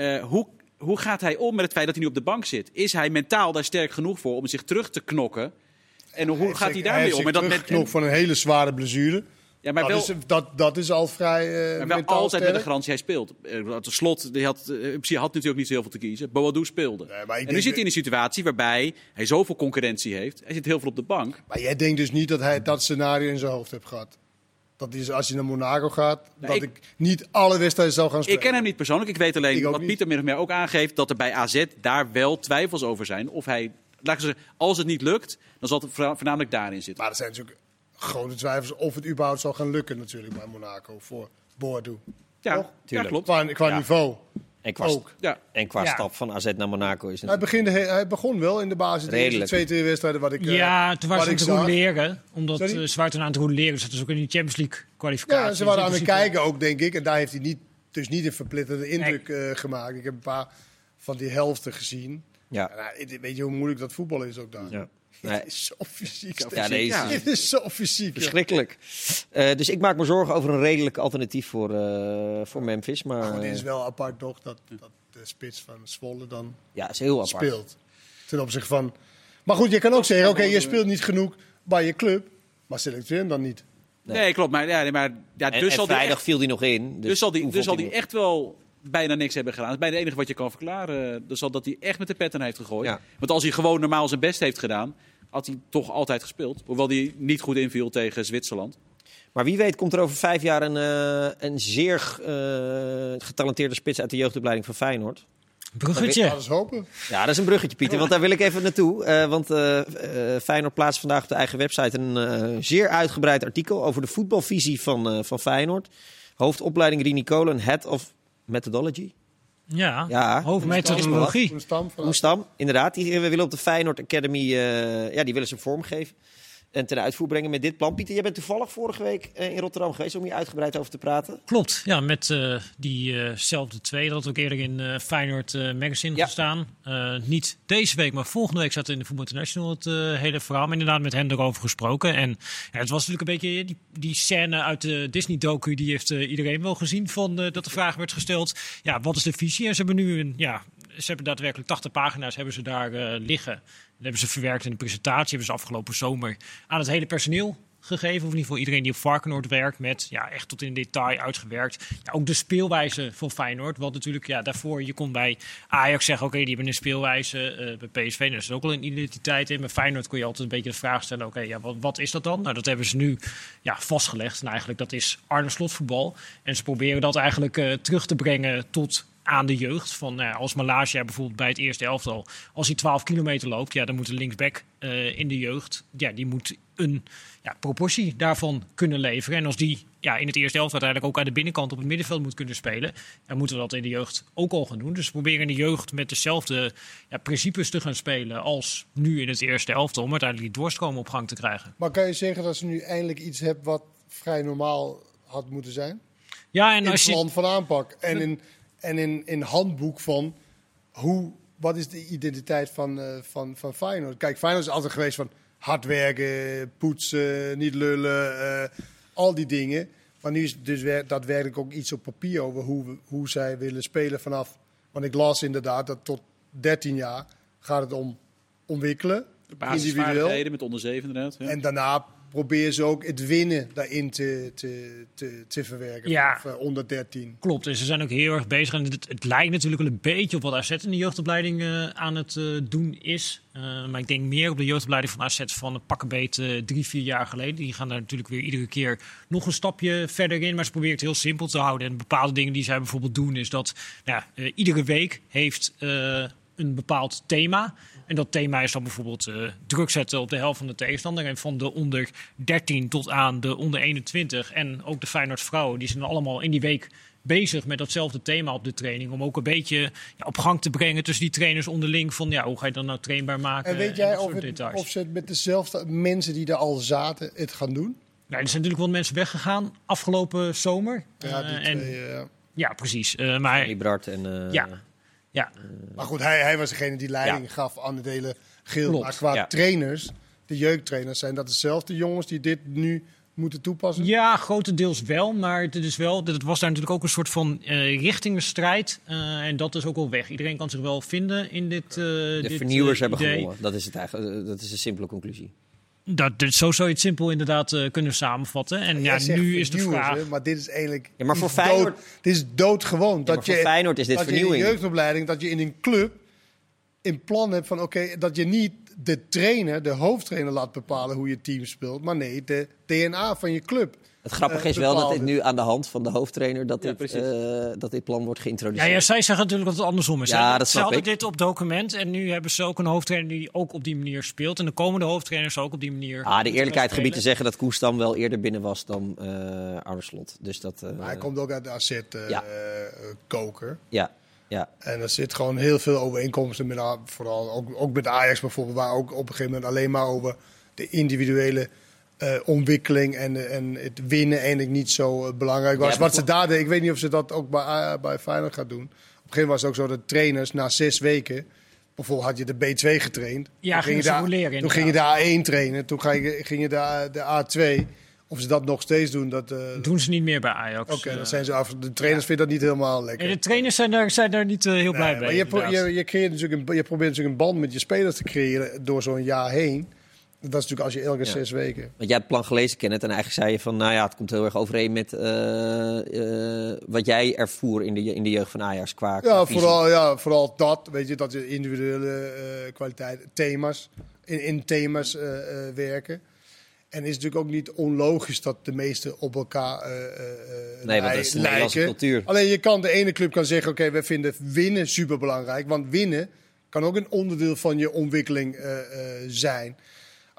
eh, hoe, hoe gaat hij om met het feit dat hij nu op de bank zit? Is hij mentaal daar sterk genoeg voor om zich terug te knokken? En hoe gaat hij daarmee om? En zich dat met, van een hele zware blessure. ja, maar dat, wel, is, dat, dat is al vrij eh maar wel altijd met de garantie hij speelt. Eh, De slot die had, had natuurlijk niet zo heel veel te kiezen. Boadou speelde. Nee, maar en nu zit hij in een situatie waarbij hij zoveel concurrentie heeft. Hij zit heel veel op de bank. Maar jij denkt dus niet dat hij dat scenario in zijn hoofd heeft gehad? Dat is als hij naar Monaco gaat, dat ik- ik, niet alle wedstrijden zou gaan spelen. Ik ken hem niet persoonlijk. Ik weet alleen Ik wat niet. Pieter min of meer ook aangeeft. Dat er bij AZ daar wel twijfels over zijn. Of hij, ik zeggen, als het niet lukt, dan zal het voorna- voornamelijk daarin zitten. Maar er zijn natuurlijk grote twijfels of het überhaupt zal gaan lukken natuurlijk bij Monaco voor Boadu. Ja, klopt. Qua, qua Ja. niveau En qua, ook. Ja. en qua Ja. stap van AZ naar Monaco is het Hij, beginde, hij begon wel in de basis. De eerste Redelijk. twee, twee wedstrijden wat ik eh, Ja, toen ze ik aan het zag. roleren. Omdat uh, ze waren aan het roleren. Ze zaten ook in de Champions League kwalificatie. Ja, ze waren aan Dus het kijken ook, denk ik. En daar heeft hij niet, dus niet een verplitterende indruk eh, gemaakt. Ik heb een paar van die helften gezien. Ja. En, nou, weet je hoe moeilijk dat voetbal is ook daar? Ja. Nee, Het is zo fysiek. Ja, nee, Ja. Het is zo fysiek. ja. verschrikkelijk. Eh, dus ik maak me zorgen over een redelijk alternatief voor, eh, voor Memphis. Maar Maar goed, het is eh, wel apart toch dat, dat de spits van Zwolle dan ja, is heel apart. speelt. Ten opzichte van... Maar goed, je kan ook zeggen, oké, je speelt niet genoeg bij je club. Maar selecteer hem dan niet. Nee. Nee, klopt. Maar, ja, nee, maar ja, En, dus, en zal die vrijdag echt, viel hij nog in. dus zal die, dus zal die hij echt wel bijna niks hebben gedaan. Dat is bijna het enige wat je kan verklaren. Dus zal dat hij echt met de petten heeft gegooid. Ja. Want als hij gewoon normaal zijn best heeft gedaan, had hij toch altijd gespeeld. Hoewel hij niet goed inviel tegen Zwitserland. Maar wie weet komt er over vijf jaar een, eh, een zeer eh, getalenteerde spits uit de jeugdopleiding van Feyenoord. Bruggetje. We hopen. Ja, dat is een bruggetje, Pieter, want daar wil ik even naartoe. Eh, want eh eh, Feyenoord plaatst vandaag op de eigen website een eh, zeer uitgebreid artikel over de voetbalvisie van, eh, van Feyenoord. Hoofdopleiding Rini Kolen, Head of Methodology. Ja, Ja, hoofdmethodologie. Inderdaad. Die we willen op de Feyenoord Academy, eh, ja, die willen ze vormgeven. En ten uitvoer brengen met dit plan. Pieter, jij bent toevallig vorige week eh, in Rotterdam geweest om hier uitgebreid over te praten. Klopt, ja, met eh, diezelfde twee. Dat had ook eerder in eh Feyenoord eh, Magazine Ja. gestaan. Eh, niet deze week, maar volgende week zat in de Voetbal International het eh, hele verhaal. Maar inderdaad met hen erover gesproken. En ja, het was natuurlijk een beetje die, die scène uit de Disney-docu. Die heeft eh, iedereen wel gezien van, eh, dat de vraag werd gesteld. Ja, wat is de visie? En ze hebben nu een, ja, ze hebben daadwerkelijk 80 pagina's hebben ze daar eh, liggen. Dat hebben ze verwerkt in de presentatie. Hebben ze afgelopen zomer aan het hele personeel gegeven. Of in ieder geval iedereen die op Varkenoord werkt. Met ja, echt tot in detail uitgewerkt. Ja, ook de speelwijze van Feyenoord. Want natuurlijk, ja, daarvoor je kon bij Ajax zeggen... oké, die hebben een speelwijze. eh, bij PSV daar is ook wel een identiteit in. Bij Feyenoord kon je altijd een beetje de vraag stellen... oké, ja, wat, wat is dat dan? Nou, dat hebben ze nu ja, vastgelegd. En eigenlijk, dat is Arne Slot voetbal. En ze proberen dat eigenlijk eh, terug te brengen tot aan de jeugd. Van, nou als Malasia bijvoorbeeld bij het eerste elftal, als hij 12 kilometer loopt, ja, dan moet de linksback eh, in de jeugd, ja, die moet een ja, proportie daarvan kunnen leveren. En als die ja, in het eerste elftal uiteindelijk ook aan de binnenkant op het middenveld moet kunnen spelen, dan moeten we dat in de jeugd ook al gaan doen. Dus we proberen in de jeugd met dezelfde ja, principes te gaan spelen als nu in het eerste elftal, om uiteindelijk die doorstroom op gang te krijgen. Maar kan je zeggen dat ze nu eindelijk iets hebben wat vrij normaal had moeten zijn? Ja, en in als je, plan van aanpak. En in, en in, in handboek van hoe, wat is de identiteit van, eh, van, van Feyenoord? Kijk, Feyenoord is altijd geweest van hard werken, poetsen, niet lullen, eh, al die dingen. Maar nu is dus wer- daadwerkelijk ook iets op papier over hoe, we- hoe zij willen spelen vanaf. Want ik las inderdaad dat tot 13 jaar gaat het om ontwikkelen, De basisvaardigheden met onder 7 inderdaad. Ja. En daarna probeer ze ook het winnen daarin te, te, te, te verwerken. Ja. Of, eh, onder 13. Klopt, en ze zijn ook heel erg bezig. En het, het lijkt natuurlijk wel een beetje op wat AZ in de jeugdopleiding eh, aan het eh, doen is. Maar ik denk meer op de jeugdopleiding van AZ van een pakkenbeet drie, vier jaar geleden. Die gaan daar natuurlijk weer iedere keer nog een stapje verder in. Maar ze proberen het heel simpel te houden. En bepaalde dingen die zij bijvoorbeeld doen is dat nou, iedere week heeft een bepaald thema. En dat thema is dan bijvoorbeeld eh, druk zetten op de helft van de tegenstander. En van de onder 13 tot aan de onder 21. En ook de Feyenoord vrouwen, die zijn allemaal in die week bezig met datzelfde thema op de training. Om ook een beetje ja, op gang te brengen tussen die trainers onderling. Van ja, hoe ga je dat nou trainbaar maken? En weet jij dat of, soort het, details. of ze het met dezelfde mensen die er al zaten het gaan doen? Nou, er zijn natuurlijk wel mensen weggegaan afgelopen zomer. Ja, Eh, die en, twee, eh, ja precies. Eh, maar en... eh, ja, ja, maar goed, hij, hij was degene die leiding gaf aan het hele. Klopt, Maar qua ja. trainers, de jeugdtrainers, zijn dat dezelfde jongens die dit nu moeten toepassen? Ja, grotendeels wel. Maar het, is wel, het was daar natuurlijk ook een soort van eh richtingenstrijd. Eh, en dat is ook wel weg. Iedereen kan zich wel vinden in dit. eh De dit, vernieuwers hebben idee. gewonnen. Dat is, het eigenlijk, dat is een simpele conclusie. Dat, dat- zo zou je het simpel inderdaad eh, kunnen samenvatten. En ja, nu is de vraag. hè, maar dit is eigenlijk. Ja, maar voor Feyenoord- Dood, dit is doodgewoon. dat voor je, Feyenoord is dit dat je in vernieuwing. een jeugdopleiding, dat je in een club in plan hebt van oké, dat je niet de trainer, de hoofdtrainer laat bepalen hoe je team speelt, maar nee, de DNA van je club. Het grappige Eh, is wel dat dit nu aan de hand van de hoofdtrainer dat, Ja, dit, eh, dat dit plan wordt Ja, geïntroduceerd. ja, zij zeggen natuurlijk dat het andersom is. Ja, hè. dat ze hadden ik. dit op document en nu hebben ze ook een hoofdtrainer die ook op die manier speelt. En de komende hoofdtrainers ook op die manier. Ah, de eerlijkheid gebied te zeggen dat Koestam wel eerder binnen was dan eh Arne Slot. Dus dat... eh, Maar hij komt ook uit de AZ eh, Ja. eh, koker. Ja, ja. En er zit gewoon heel veel overeenkomsten met vooral ook, ook met Ajax bijvoorbeeld, waar ook op een gegeven moment alleen maar over de individuele eh, ontwikkeling en, eh, en het winnen eigenlijk niet zo eh, belangrijk was. Ja, Wat ze daar deden, ik weet niet of ze dat ook bij, A- bij Feyenoord gaat doen. Op een gegeven moment was het ook zo dat trainers na zes weken, bijvoorbeeld had je de B2 getraind. Ja, Toen gingen je ze daar- roleren, Toen ging je de A1 trainen, toen ging je, ging je de, de A2. Of ze dat nog steeds doen, dat... eh, Doen ze niet meer bij Ajax. Oké, Eh, dan zijn ze af. De trainers vinden dat niet helemaal lekker. en de trainers zijn daar, zijn daar niet eh, heel blij Nee, mee. maar je, pro- je, je, creëert natuurlijk een, je probeert natuurlijk een band met je spelers te creëren door zo'n jaar heen. Dat is natuurlijk als je elke Ja. zes weken. Want jij hebt het plan gelezen, Kenneth, en eigenlijk zei je van... nou ja, het komt heel erg overeen met eh, eh, wat jij ervoer in de, in de jeugd van Ajax qua Ja, visie. vooral, ja, vooral dat. Weet je, dat je individuele eh kwaliteit, thema's, in, in thema's werken. En is natuurlijk ook niet onlogisch dat de meesten op elkaar Nee, want dat is lijken. cultuur. Alleen je kan, de ene club kan zeggen, oké, we vinden winnen superbelangrijk. Want winnen kan ook een onderdeel van je ontwikkeling zijn.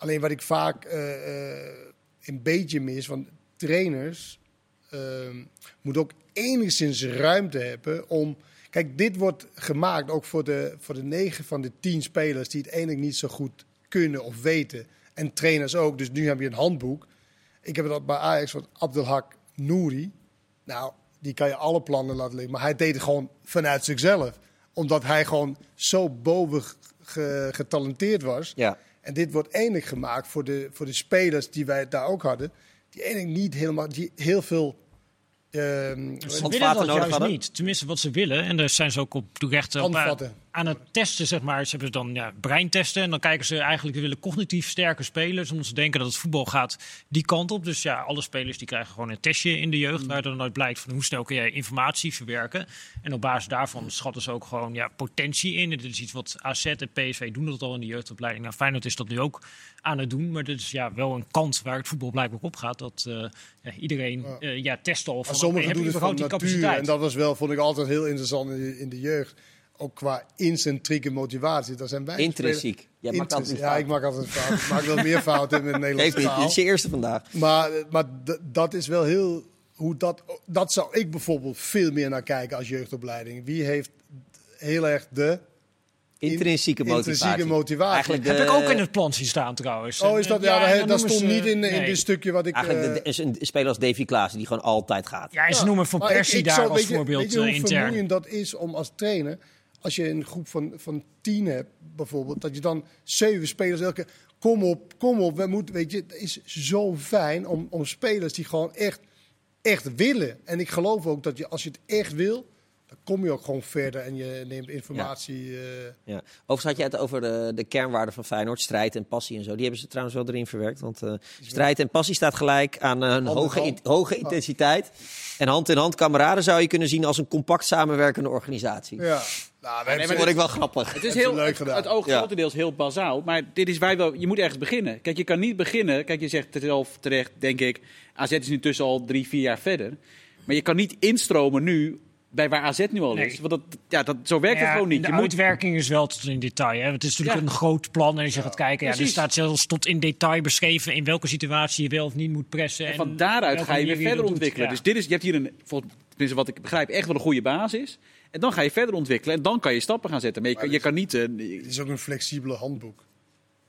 Alleen wat ik vaak eh, eh, een beetje mis, want trainers ehm moeten ook enigszins ruimte hebben om... Kijk, dit wordt gemaakt ook voor de, voor de negen van de tien spelers die het eigenlijk niet zo goed kunnen of weten. En trainers ook. Dus nu heb je een handboek. Ik heb het bij Ajax van Abdelhak Nouri. Nou, die kan je alle plannen laten liggen. Maar hij deed het gewoon vanuit zichzelf. Omdat hij gewoon zo boven ge- getalenteerd was. Ja. En dit wordt eindelijk gemaakt voor de, voor de spelers die wij daar ook hadden. Die eigenlijk niet helemaal, die heel veel. ehm, Ze willen dat nodig juist hadden? niet. Tenminste, wat ze willen. En daar zijn ze ook op terecht op, Handvatten. Aan het testen, zeg maar. Ze hebben dan ja, breintesten. En dan kijken ze eigenlijk, willen cognitief sterke spelers. Omdat ze denken dat het voetbal gaat die kant op. Dus ja, alle spelers die krijgen gewoon een testje in de jeugd. Waar dan uit blijkt van hoe snel kun jij informatie verwerken. En op basis daarvan schatten ze ook gewoon ja, potentie in. En dit is iets wat AZ en PSV doen dat al in de jeugdopleiding. Nou, Feyenoord is dat nu ook aan het doen. Maar dit is ja, wel een kant waar het voetbal blijkbaar op gaat. Dat eh, ja, iedereen eh, ja, test al van... sommigen doen het van natuur. capaciteit? En dat was wel, vond ik altijd heel interessant in de jeugd. Ook qua intrinsieke motivatie. Daar zijn wij Intrinsiek. Jij maakt altijd Intrinsiek. Ja, ik maak altijd fout. Ik maak wel meer fouten in het Nederlands niet, dit is je eerste vandaag. Maar, maar dat is wel heel. Hoe dat, dat zou ik bijvoorbeeld veel meer naar kijken als jeugdopleiding. Wie heeft heel erg de Intrinsieke motivatie. intrinsieke motivatie? Eigenlijk de, Heb ik ook in het plan zien staan trouwens. Oh, is dat? Ja, dat, stond ze- niet in, in nee. dit stukje wat ik. Eigenlijk de, eh, de- is een speler als Davy Klaassen die gewoon altijd gaat. Ja, en ze Ja, noemen Van Persie ik daar als weet je- voorbeeld weet je hoe eh, intern. vermoeiend dat is om als trainer, als je een groep van, van tien hebt bijvoorbeeld, dat je dan zeven spelers elke kom op, kom op, we moeten, weet je, het is zo fijn om, om spelers die gewoon echt, echt willen. En ik geloof ook dat je, als je het echt wil, dan kom je ook gewoon verder en je neemt informatie. eh, Ja. Overigens had je het over de, de kernwaarden van Feyenoord, strijd en passie en zo. Die hebben ze trouwens wel erin verwerkt. Want eh, strijd en passie staat gelijk aan eh, een hoge, in- hoge intensiteit. En hand in hand kameraden zou je kunnen zien als een compact samenwerkende organisatie. ja. Nou, Dat vond ik wel grappig. Het is heel, leuk het, gedaan. het oog Ja. grotendeels heel bazaal. Maar dit is je wel, je moet ergens beginnen. Kijk, je kan niet beginnen. Kijk, je zegt zelf terecht, denk ik. AZ is nu tussen al drie, vier jaar verder. Maar je kan niet instromen nu bij waar AZ nu al Nee. is. Want dat, ja, dat, zo werkt het gewoon niet. De Je moet, uitwerking is wel tot in detail. Hè. Het is natuurlijk Ja. een groot plan. En als je gaat kijken, ja, er staat zelfs tot in detail beschreven in welke situatie je wel of niet moet pressen. en En van daaruit ga je weer verder ontwikkelen. Ja. Dus dit is, je hebt hier een, volgens tenminste wat ik begrijp, echt wel een goede basis. En dan ga je verder ontwikkelen. En dan kan je stappen gaan zetten. Maar je, kan, je kan niet... eh, Het is ook een flexibele handboek.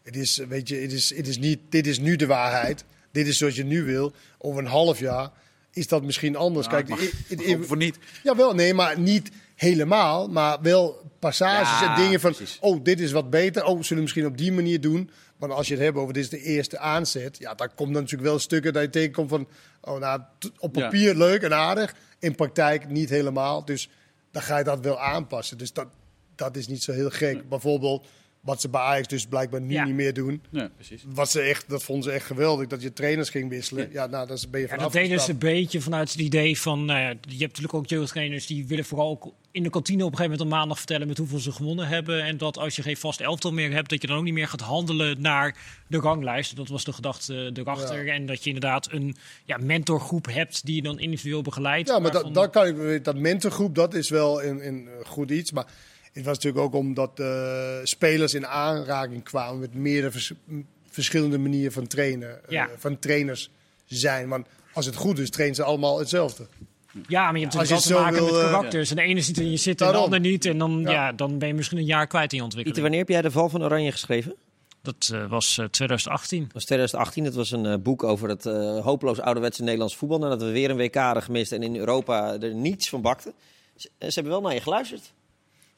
Het is, weet je, het is, het is niet, dit is nu de waarheid. Dit is zoals je nu wil. Over een half jaar is dat misschien anders. Nou, Kijk, mag- mag voor niet. Jawel, nee, maar niet helemaal. Maar wel passages Ja, en dingen van... precies. Oh, dit is wat beter. Oh, zullen we misschien op die manier doen. Want als je het hebt over dit is de eerste aanzet... Ja, dan komt dan natuurlijk wel stukken dat je tegenkomt van... Oh, nou, op Ja. papier leuk en aardig. In praktijk niet helemaal. Dus dan ga je dat wel aanpassen. Dus dat, dat is niet zo heel gek. Bijvoorbeeld wat ze bij Ajax dus blijkbaar nu Ja. niet meer doen. Ja, precies. Wat ze echt, dat vonden ze echt geweldig. Dat je trainers ging wisselen. Ja, nou, daar ben je Ja, van dat deden ze een beetje vanuit het idee van... Nou ja, je hebt natuurlijk ook jeugdtrainers die willen vooral ook in de kantine op een gegeven moment een maandag vertellen met hoeveel ze gewonnen hebben. En dat als je geen vast elftal meer hebt, dat je dan ook niet meer gaat handelen naar de ranglijst. Dat was de gedachte eh, erachter. En dat je inderdaad een ja, mentorgroep hebt die je dan individueel begeleidt. Ja, maar dat, dat kan ik, dat mentorgroep, dat is wel een, een goed iets. Maar het was natuurlijk ook omdat eh, spelers in aanraking kwamen met meerdere vers- verschillende manieren van trainen, eh, van trainers zijn. Want als het goed is, trainen ze allemaal hetzelfde. Ja, maar je hebt natuurlijk wel te maken met wil, eh, karakters. En de ene ziet er in je zitten en de ander niet. En dan, Ja. ja. dan ben je misschien een jaar kwijt in je ontwikkeling. wanneer heb jij de val van Oranje geschreven? Dat eh, was eh, 2018. Dat was 2018. Het was een boek over het eh, hopeloos ouderwetse Nederlands voetbal. Nadat we weer een WK hadden gemist en in Europa er niets van bakten. Ze, ze hebben wel naar je geluisterd.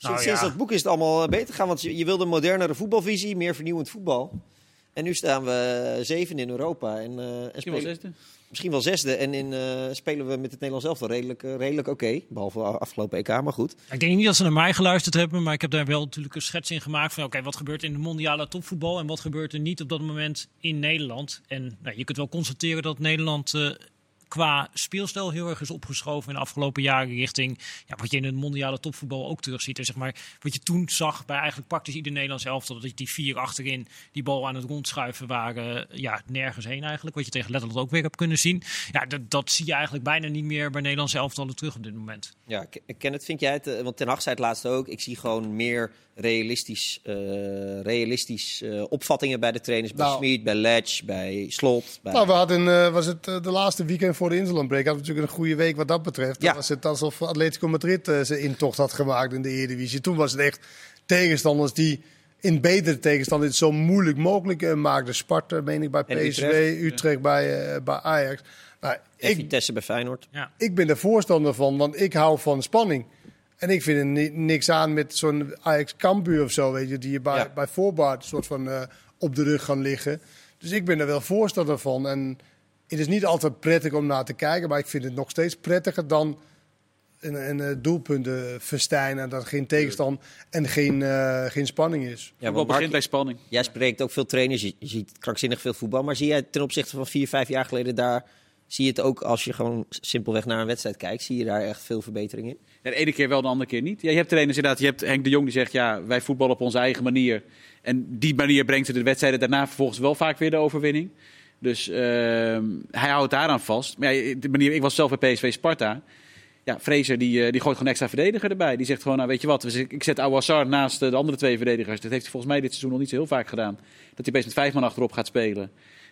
Sinds, Nou, sinds ja. dat boek is het allemaal eh, beter gegaan. Want je, je wilde een modernere voetbalvisie, meer vernieuwend voetbal. En nu staan we zeven in Europa. En, eh, en Misschien wel zesde. misschien wel zesde. En in, eh, spelen we met het Nederlands elftal redelijk, eh, redelijk oké. Behalve de afgelopen EK, maar goed. Ik denk niet dat ze naar mij geluisterd hebben, maar ik heb daar wel natuurlijk een schets in gemaakt van oké, wat gebeurt in de mondiale topvoetbal en wat gebeurt er niet op dat moment in Nederland. En nou, je kunt wel constateren dat Nederland eh, qua speelstijl heel erg is opgeschoven in de afgelopen jaren richting ja, wat je in het mondiale topvoetbal ook terugziet. En zeg maar, wat je toen zag bij eigenlijk praktisch ieder Nederlands elftal, dat die vier achterin die bal aan het rondschuiven waren, ja, nergens heen eigenlijk. Wat je tegen Letterland ook weer hebt kunnen zien. Ja, dat, dat zie je eigenlijk bijna niet meer bij Nederlandse elftallen terug op dit moment. Ja, Kenneth, vind jij het, eh, want Ten Hag zei het laatst ook, ik zie gewoon meer realistisch, uh, realistisch uh, opvattingen bij de trainers. Bij nou, Smit, bij Ledge, bij Slot. Bij... Nou, we hadden, uh, was het de laatste weekend voor de Interlandbreak. Hadden we natuurlijk een goede week wat dat betreft. Ja. Dan was het alsof Atletico Madrid zijn intocht had gemaakt in de Eredivisie. Toen was het echt tegenstanders die in betere tegenstander het zo moeilijk mogelijk maakten. Sparta, meen ik, bij PSV, Utrecht, Utrecht bij, bij Ajax. Nou, ik, Vitesse bij Feyenoord. Ja. Ik ben er voorstander van, want ik hou van spanning. En ik vind er niks aan met zo'n Ajax Cambuur of zo, weet je, die je bij, bij voorbaat soort van uh, op de rug gaan liggen. Dus ik ben er wel voorstander van. En het is niet altijd prettig om naar te kijken, maar ik vind het nog steeds prettiger dan een, een, een doelpunten verstijnen en dat geen tegenstand en geen, uh, geen spanning is. Ja, wat begint bij spanning. Jij spreekt ook veel trainers, je, je ziet krankzinnig veel voetbal, maar zie jij ten opzichte van vier, vijf jaar geleden daar Zie je het ook als je gewoon simpelweg naar een wedstrijd kijkt? Zie je daar echt veel verbetering in? Ja, de ene keer wel, de andere keer niet. Ja, je hebt trainers inderdaad. Je hebt Henk de Jong die zegt, ja, wij voetballen op onze eigen manier. En die manier brengt ze de wedstrijden daarna vervolgens wel vaak weer de overwinning. Dus uh, hij houdt daaraan vast. Maar ja, de manier, ik was zelf bij PSV Sparta. Ja, Fraser die, eh, die gooit gewoon extra verdediger erbij. Die zegt gewoon, nou weet je wat, ik zet Awassar naast de andere twee verdedigers. Dat heeft hij volgens mij dit seizoen nog niet zo heel vaak gedaan. Dat hij best met vijf man achterop gaat spelen.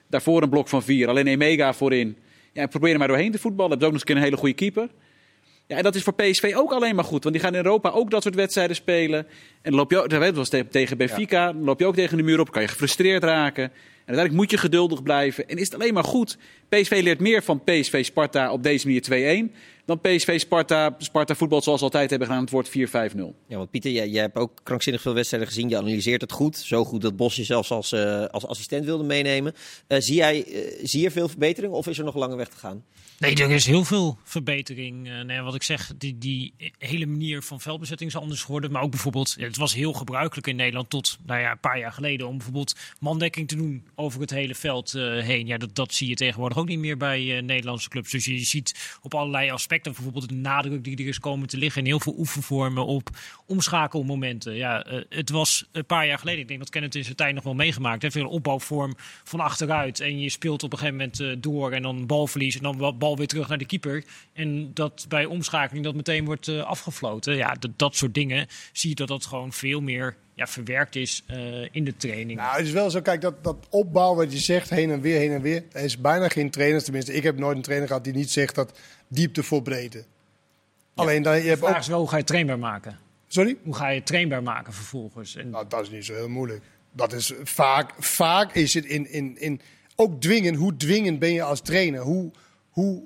Daarvoor een blok van vier, alleen Emega voorin. Ja, probeer er maar doorheen te voetballen. Heb ook nog eens een hele goede keeper. Ja, en dat is voor PSV ook alleen maar goed. Want die gaan in Europa ook dat soort wedstrijden spelen. En dan loop je ook, dat was tegen Benfica, dan loop je ook tegen de muur op, kan je gefrustreerd raken. En uiteindelijk moet je geduldig blijven. En is het alleen maar goed. PSV leert meer van PSV Sparta op deze manier 2-1 dan PSV Sparta, Sparta voetbal zoals altijd hebben gedaan. Het wordt 4-5-0. Ja, want Pieter, jij, hebt ook krankzinnig veel wedstrijden gezien. Je analyseert het goed. Zo goed dat Bos je zelfs als, uh, als assistent wilde meenemen. Uh, zie, jij, uh, zie je veel verbetering of is er nog lange weg te gaan? Nee, er is heel veel verbetering. Uh, nee, wat ik zeg, die, die hele manier van veldbezetting is anders geworden. Maar ook bijvoorbeeld, het was heel gebruikelijk in Nederland tot nou ja, een paar jaar geleden om bijvoorbeeld mandekking te doen over het hele veld uh, heen. Ja, dat, dat zie je tegenwoordig ook niet meer bij uh, Nederlandse clubs. Dus je ziet op allerlei aspecten, bijvoorbeeld de nadruk die er is komen te liggen in heel veel oefenvormen op omschakelmomenten. Ja, het was een paar jaar geleden, ik denk dat Kenneth in zijn tijd nog wel meegemaakt heeft, veel opbouwvorm van achteruit. En je speelt op een gegeven moment door en dan balverlies en dan bal weer terug naar de keeper. En dat bij omschakeling dat meteen wordt uh, afgefloten. Ja, dat soort dingen zie je dat dat gewoon veel meer ja, verwerkt is uh, in de training. Nou, het is wel zo, kijk, dat, dat opbouw wat je zegt, heen en weer, heen en weer. Er is bijna geen trainer, tenminste, ik heb nooit een trainer gehad die niet zegt dat diepte voor breedte. Ja. Alleen dan, je hebt ook... is wel, hoe ga je trainbaar maken? Sorry? Hoe ga je trainbaar maken vervolgens? En... Nou, dat is niet zo heel moeilijk. Dat is vaak, vaak is het in, in, in ook dwingen. Hoe dwingend ben je als trainer? Hoe, hoe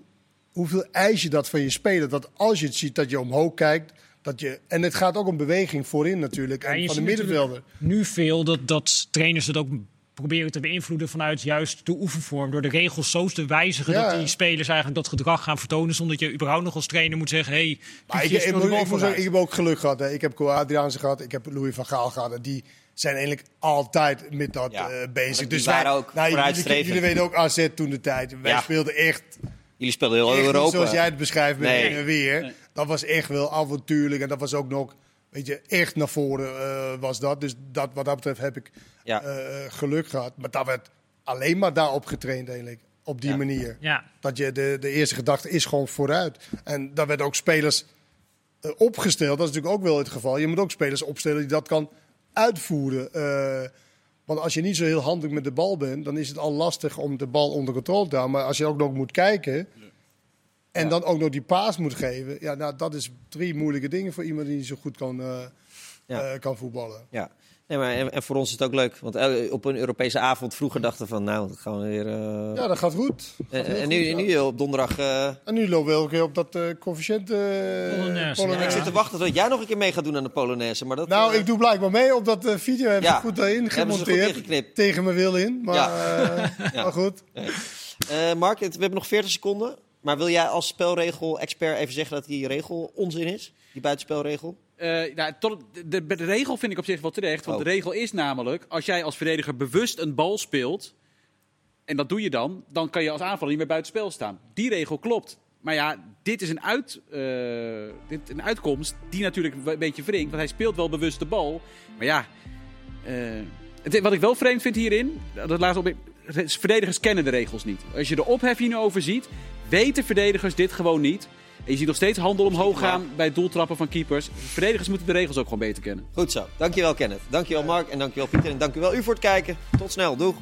hoeveel eis je dat van je speler? Dat als je het ziet, dat je omhoog kijkt. Dat je, en het gaat ook om beweging voorin natuurlijk. en van de middenvelder. Nu veel dat, dat trainers het ook proberen te beïnvloeden vanuit juist de oefenvorm. Door de regels zo te wijzigen dat die spelers eigenlijk dat gedrag gaan vertonen. Zonder dat je überhaupt nog als trainer moet zeggen... Hey, maar ik, ik, ik, ik, heb ook geluk gehad. Hè. Ik heb Co Adriaanse gehad, ik heb Louis van Gaal gehad. En die zijn eigenlijk altijd met dat ja, uh, bezig. Dus wij, ook nou, jullie, jullie, weten ook AZ toen de tijd. Wij speelden echt Jullie speelden heel Europa. zoals jij het beschrijft met nee. weer. Dat was echt wel avontuurlijk. En dat was ook nog, weet je, echt naar voren uh, was dat. Dus dat, wat dat betreft heb ik ja. uh, geluk gehad. Maar dat werd alleen maar daarop getraind eigenlijk. Op die ja. manier. Ja. Dat je de, de eerste gedachte is gewoon vooruit. En daar werd ook spelers uh, opgesteld. Dat is natuurlijk ook wel het geval. Je moet ook spelers opstellen die dat kan uitvoeren. Want als je niet zo heel handig met de bal bent, dan is het al lastig om de bal onder controle te houden. Maar als je ook nog moet kijken en ja. dan ook nog die paas moet geven, ja, nou, dat is drie moeilijke dingen voor iemand die niet zo goed kan, uh, ja. uh, kan voetballen. Ja. Nee, maar en, en, voor ons is het ook leuk. Want op een Europese avond vroeger dachten we van, nou, dat gaan we weer... Uh... Ja, dat gaat goed. Dat gaat en, nu, goed, nu op donderdag... Uh... En nu lopen we elke keer op dat uh, coëfficiënt Polonaise. Ja. Ik zit te wachten tot jij nog een keer mee gaat doen aan de Polonaise. Maar dat, nou, ik doe blijkbaar mee op dat video. Hebben ja. ze goed daarin gemonteerd. Tegen mijn wil in. Maar, ja. maar goed. Mark, we hebben nog 40 seconden. Maar wil jij als spelregel-expert even zeggen dat die regel onzin is? Die buitenspelregel? Uh, nou, tot, de, de, regel vind ik op zich wel terecht. Want oh. de regel is namelijk, als jij als verdediger bewust een bal speelt, en dat doe je dan, dan kan je als aanvaller niet meer buitenspel staan. Die regel klopt. Maar ja, dit is een, uit, eh, dit, een uitkomst die natuurlijk een beetje wringt. Want hij speelt wel bewust de bal. Maar ja, eh, het, wat ik wel vreemd vind hierin, dat laatste op, verdedigers kennen de regels niet. Als je de ophef over ziet, weten verdedigers dit gewoon niet. En je ziet nog steeds handel omhoog gaan bij doeltrappen van keepers. Verdedigers moeten de regels ook gewoon beter kennen. Goed zo. Dankjewel Kenneth. Dankjewel Mark en dankjewel Pieter. En dankjewel u voor het kijken. Tot snel. Doeg.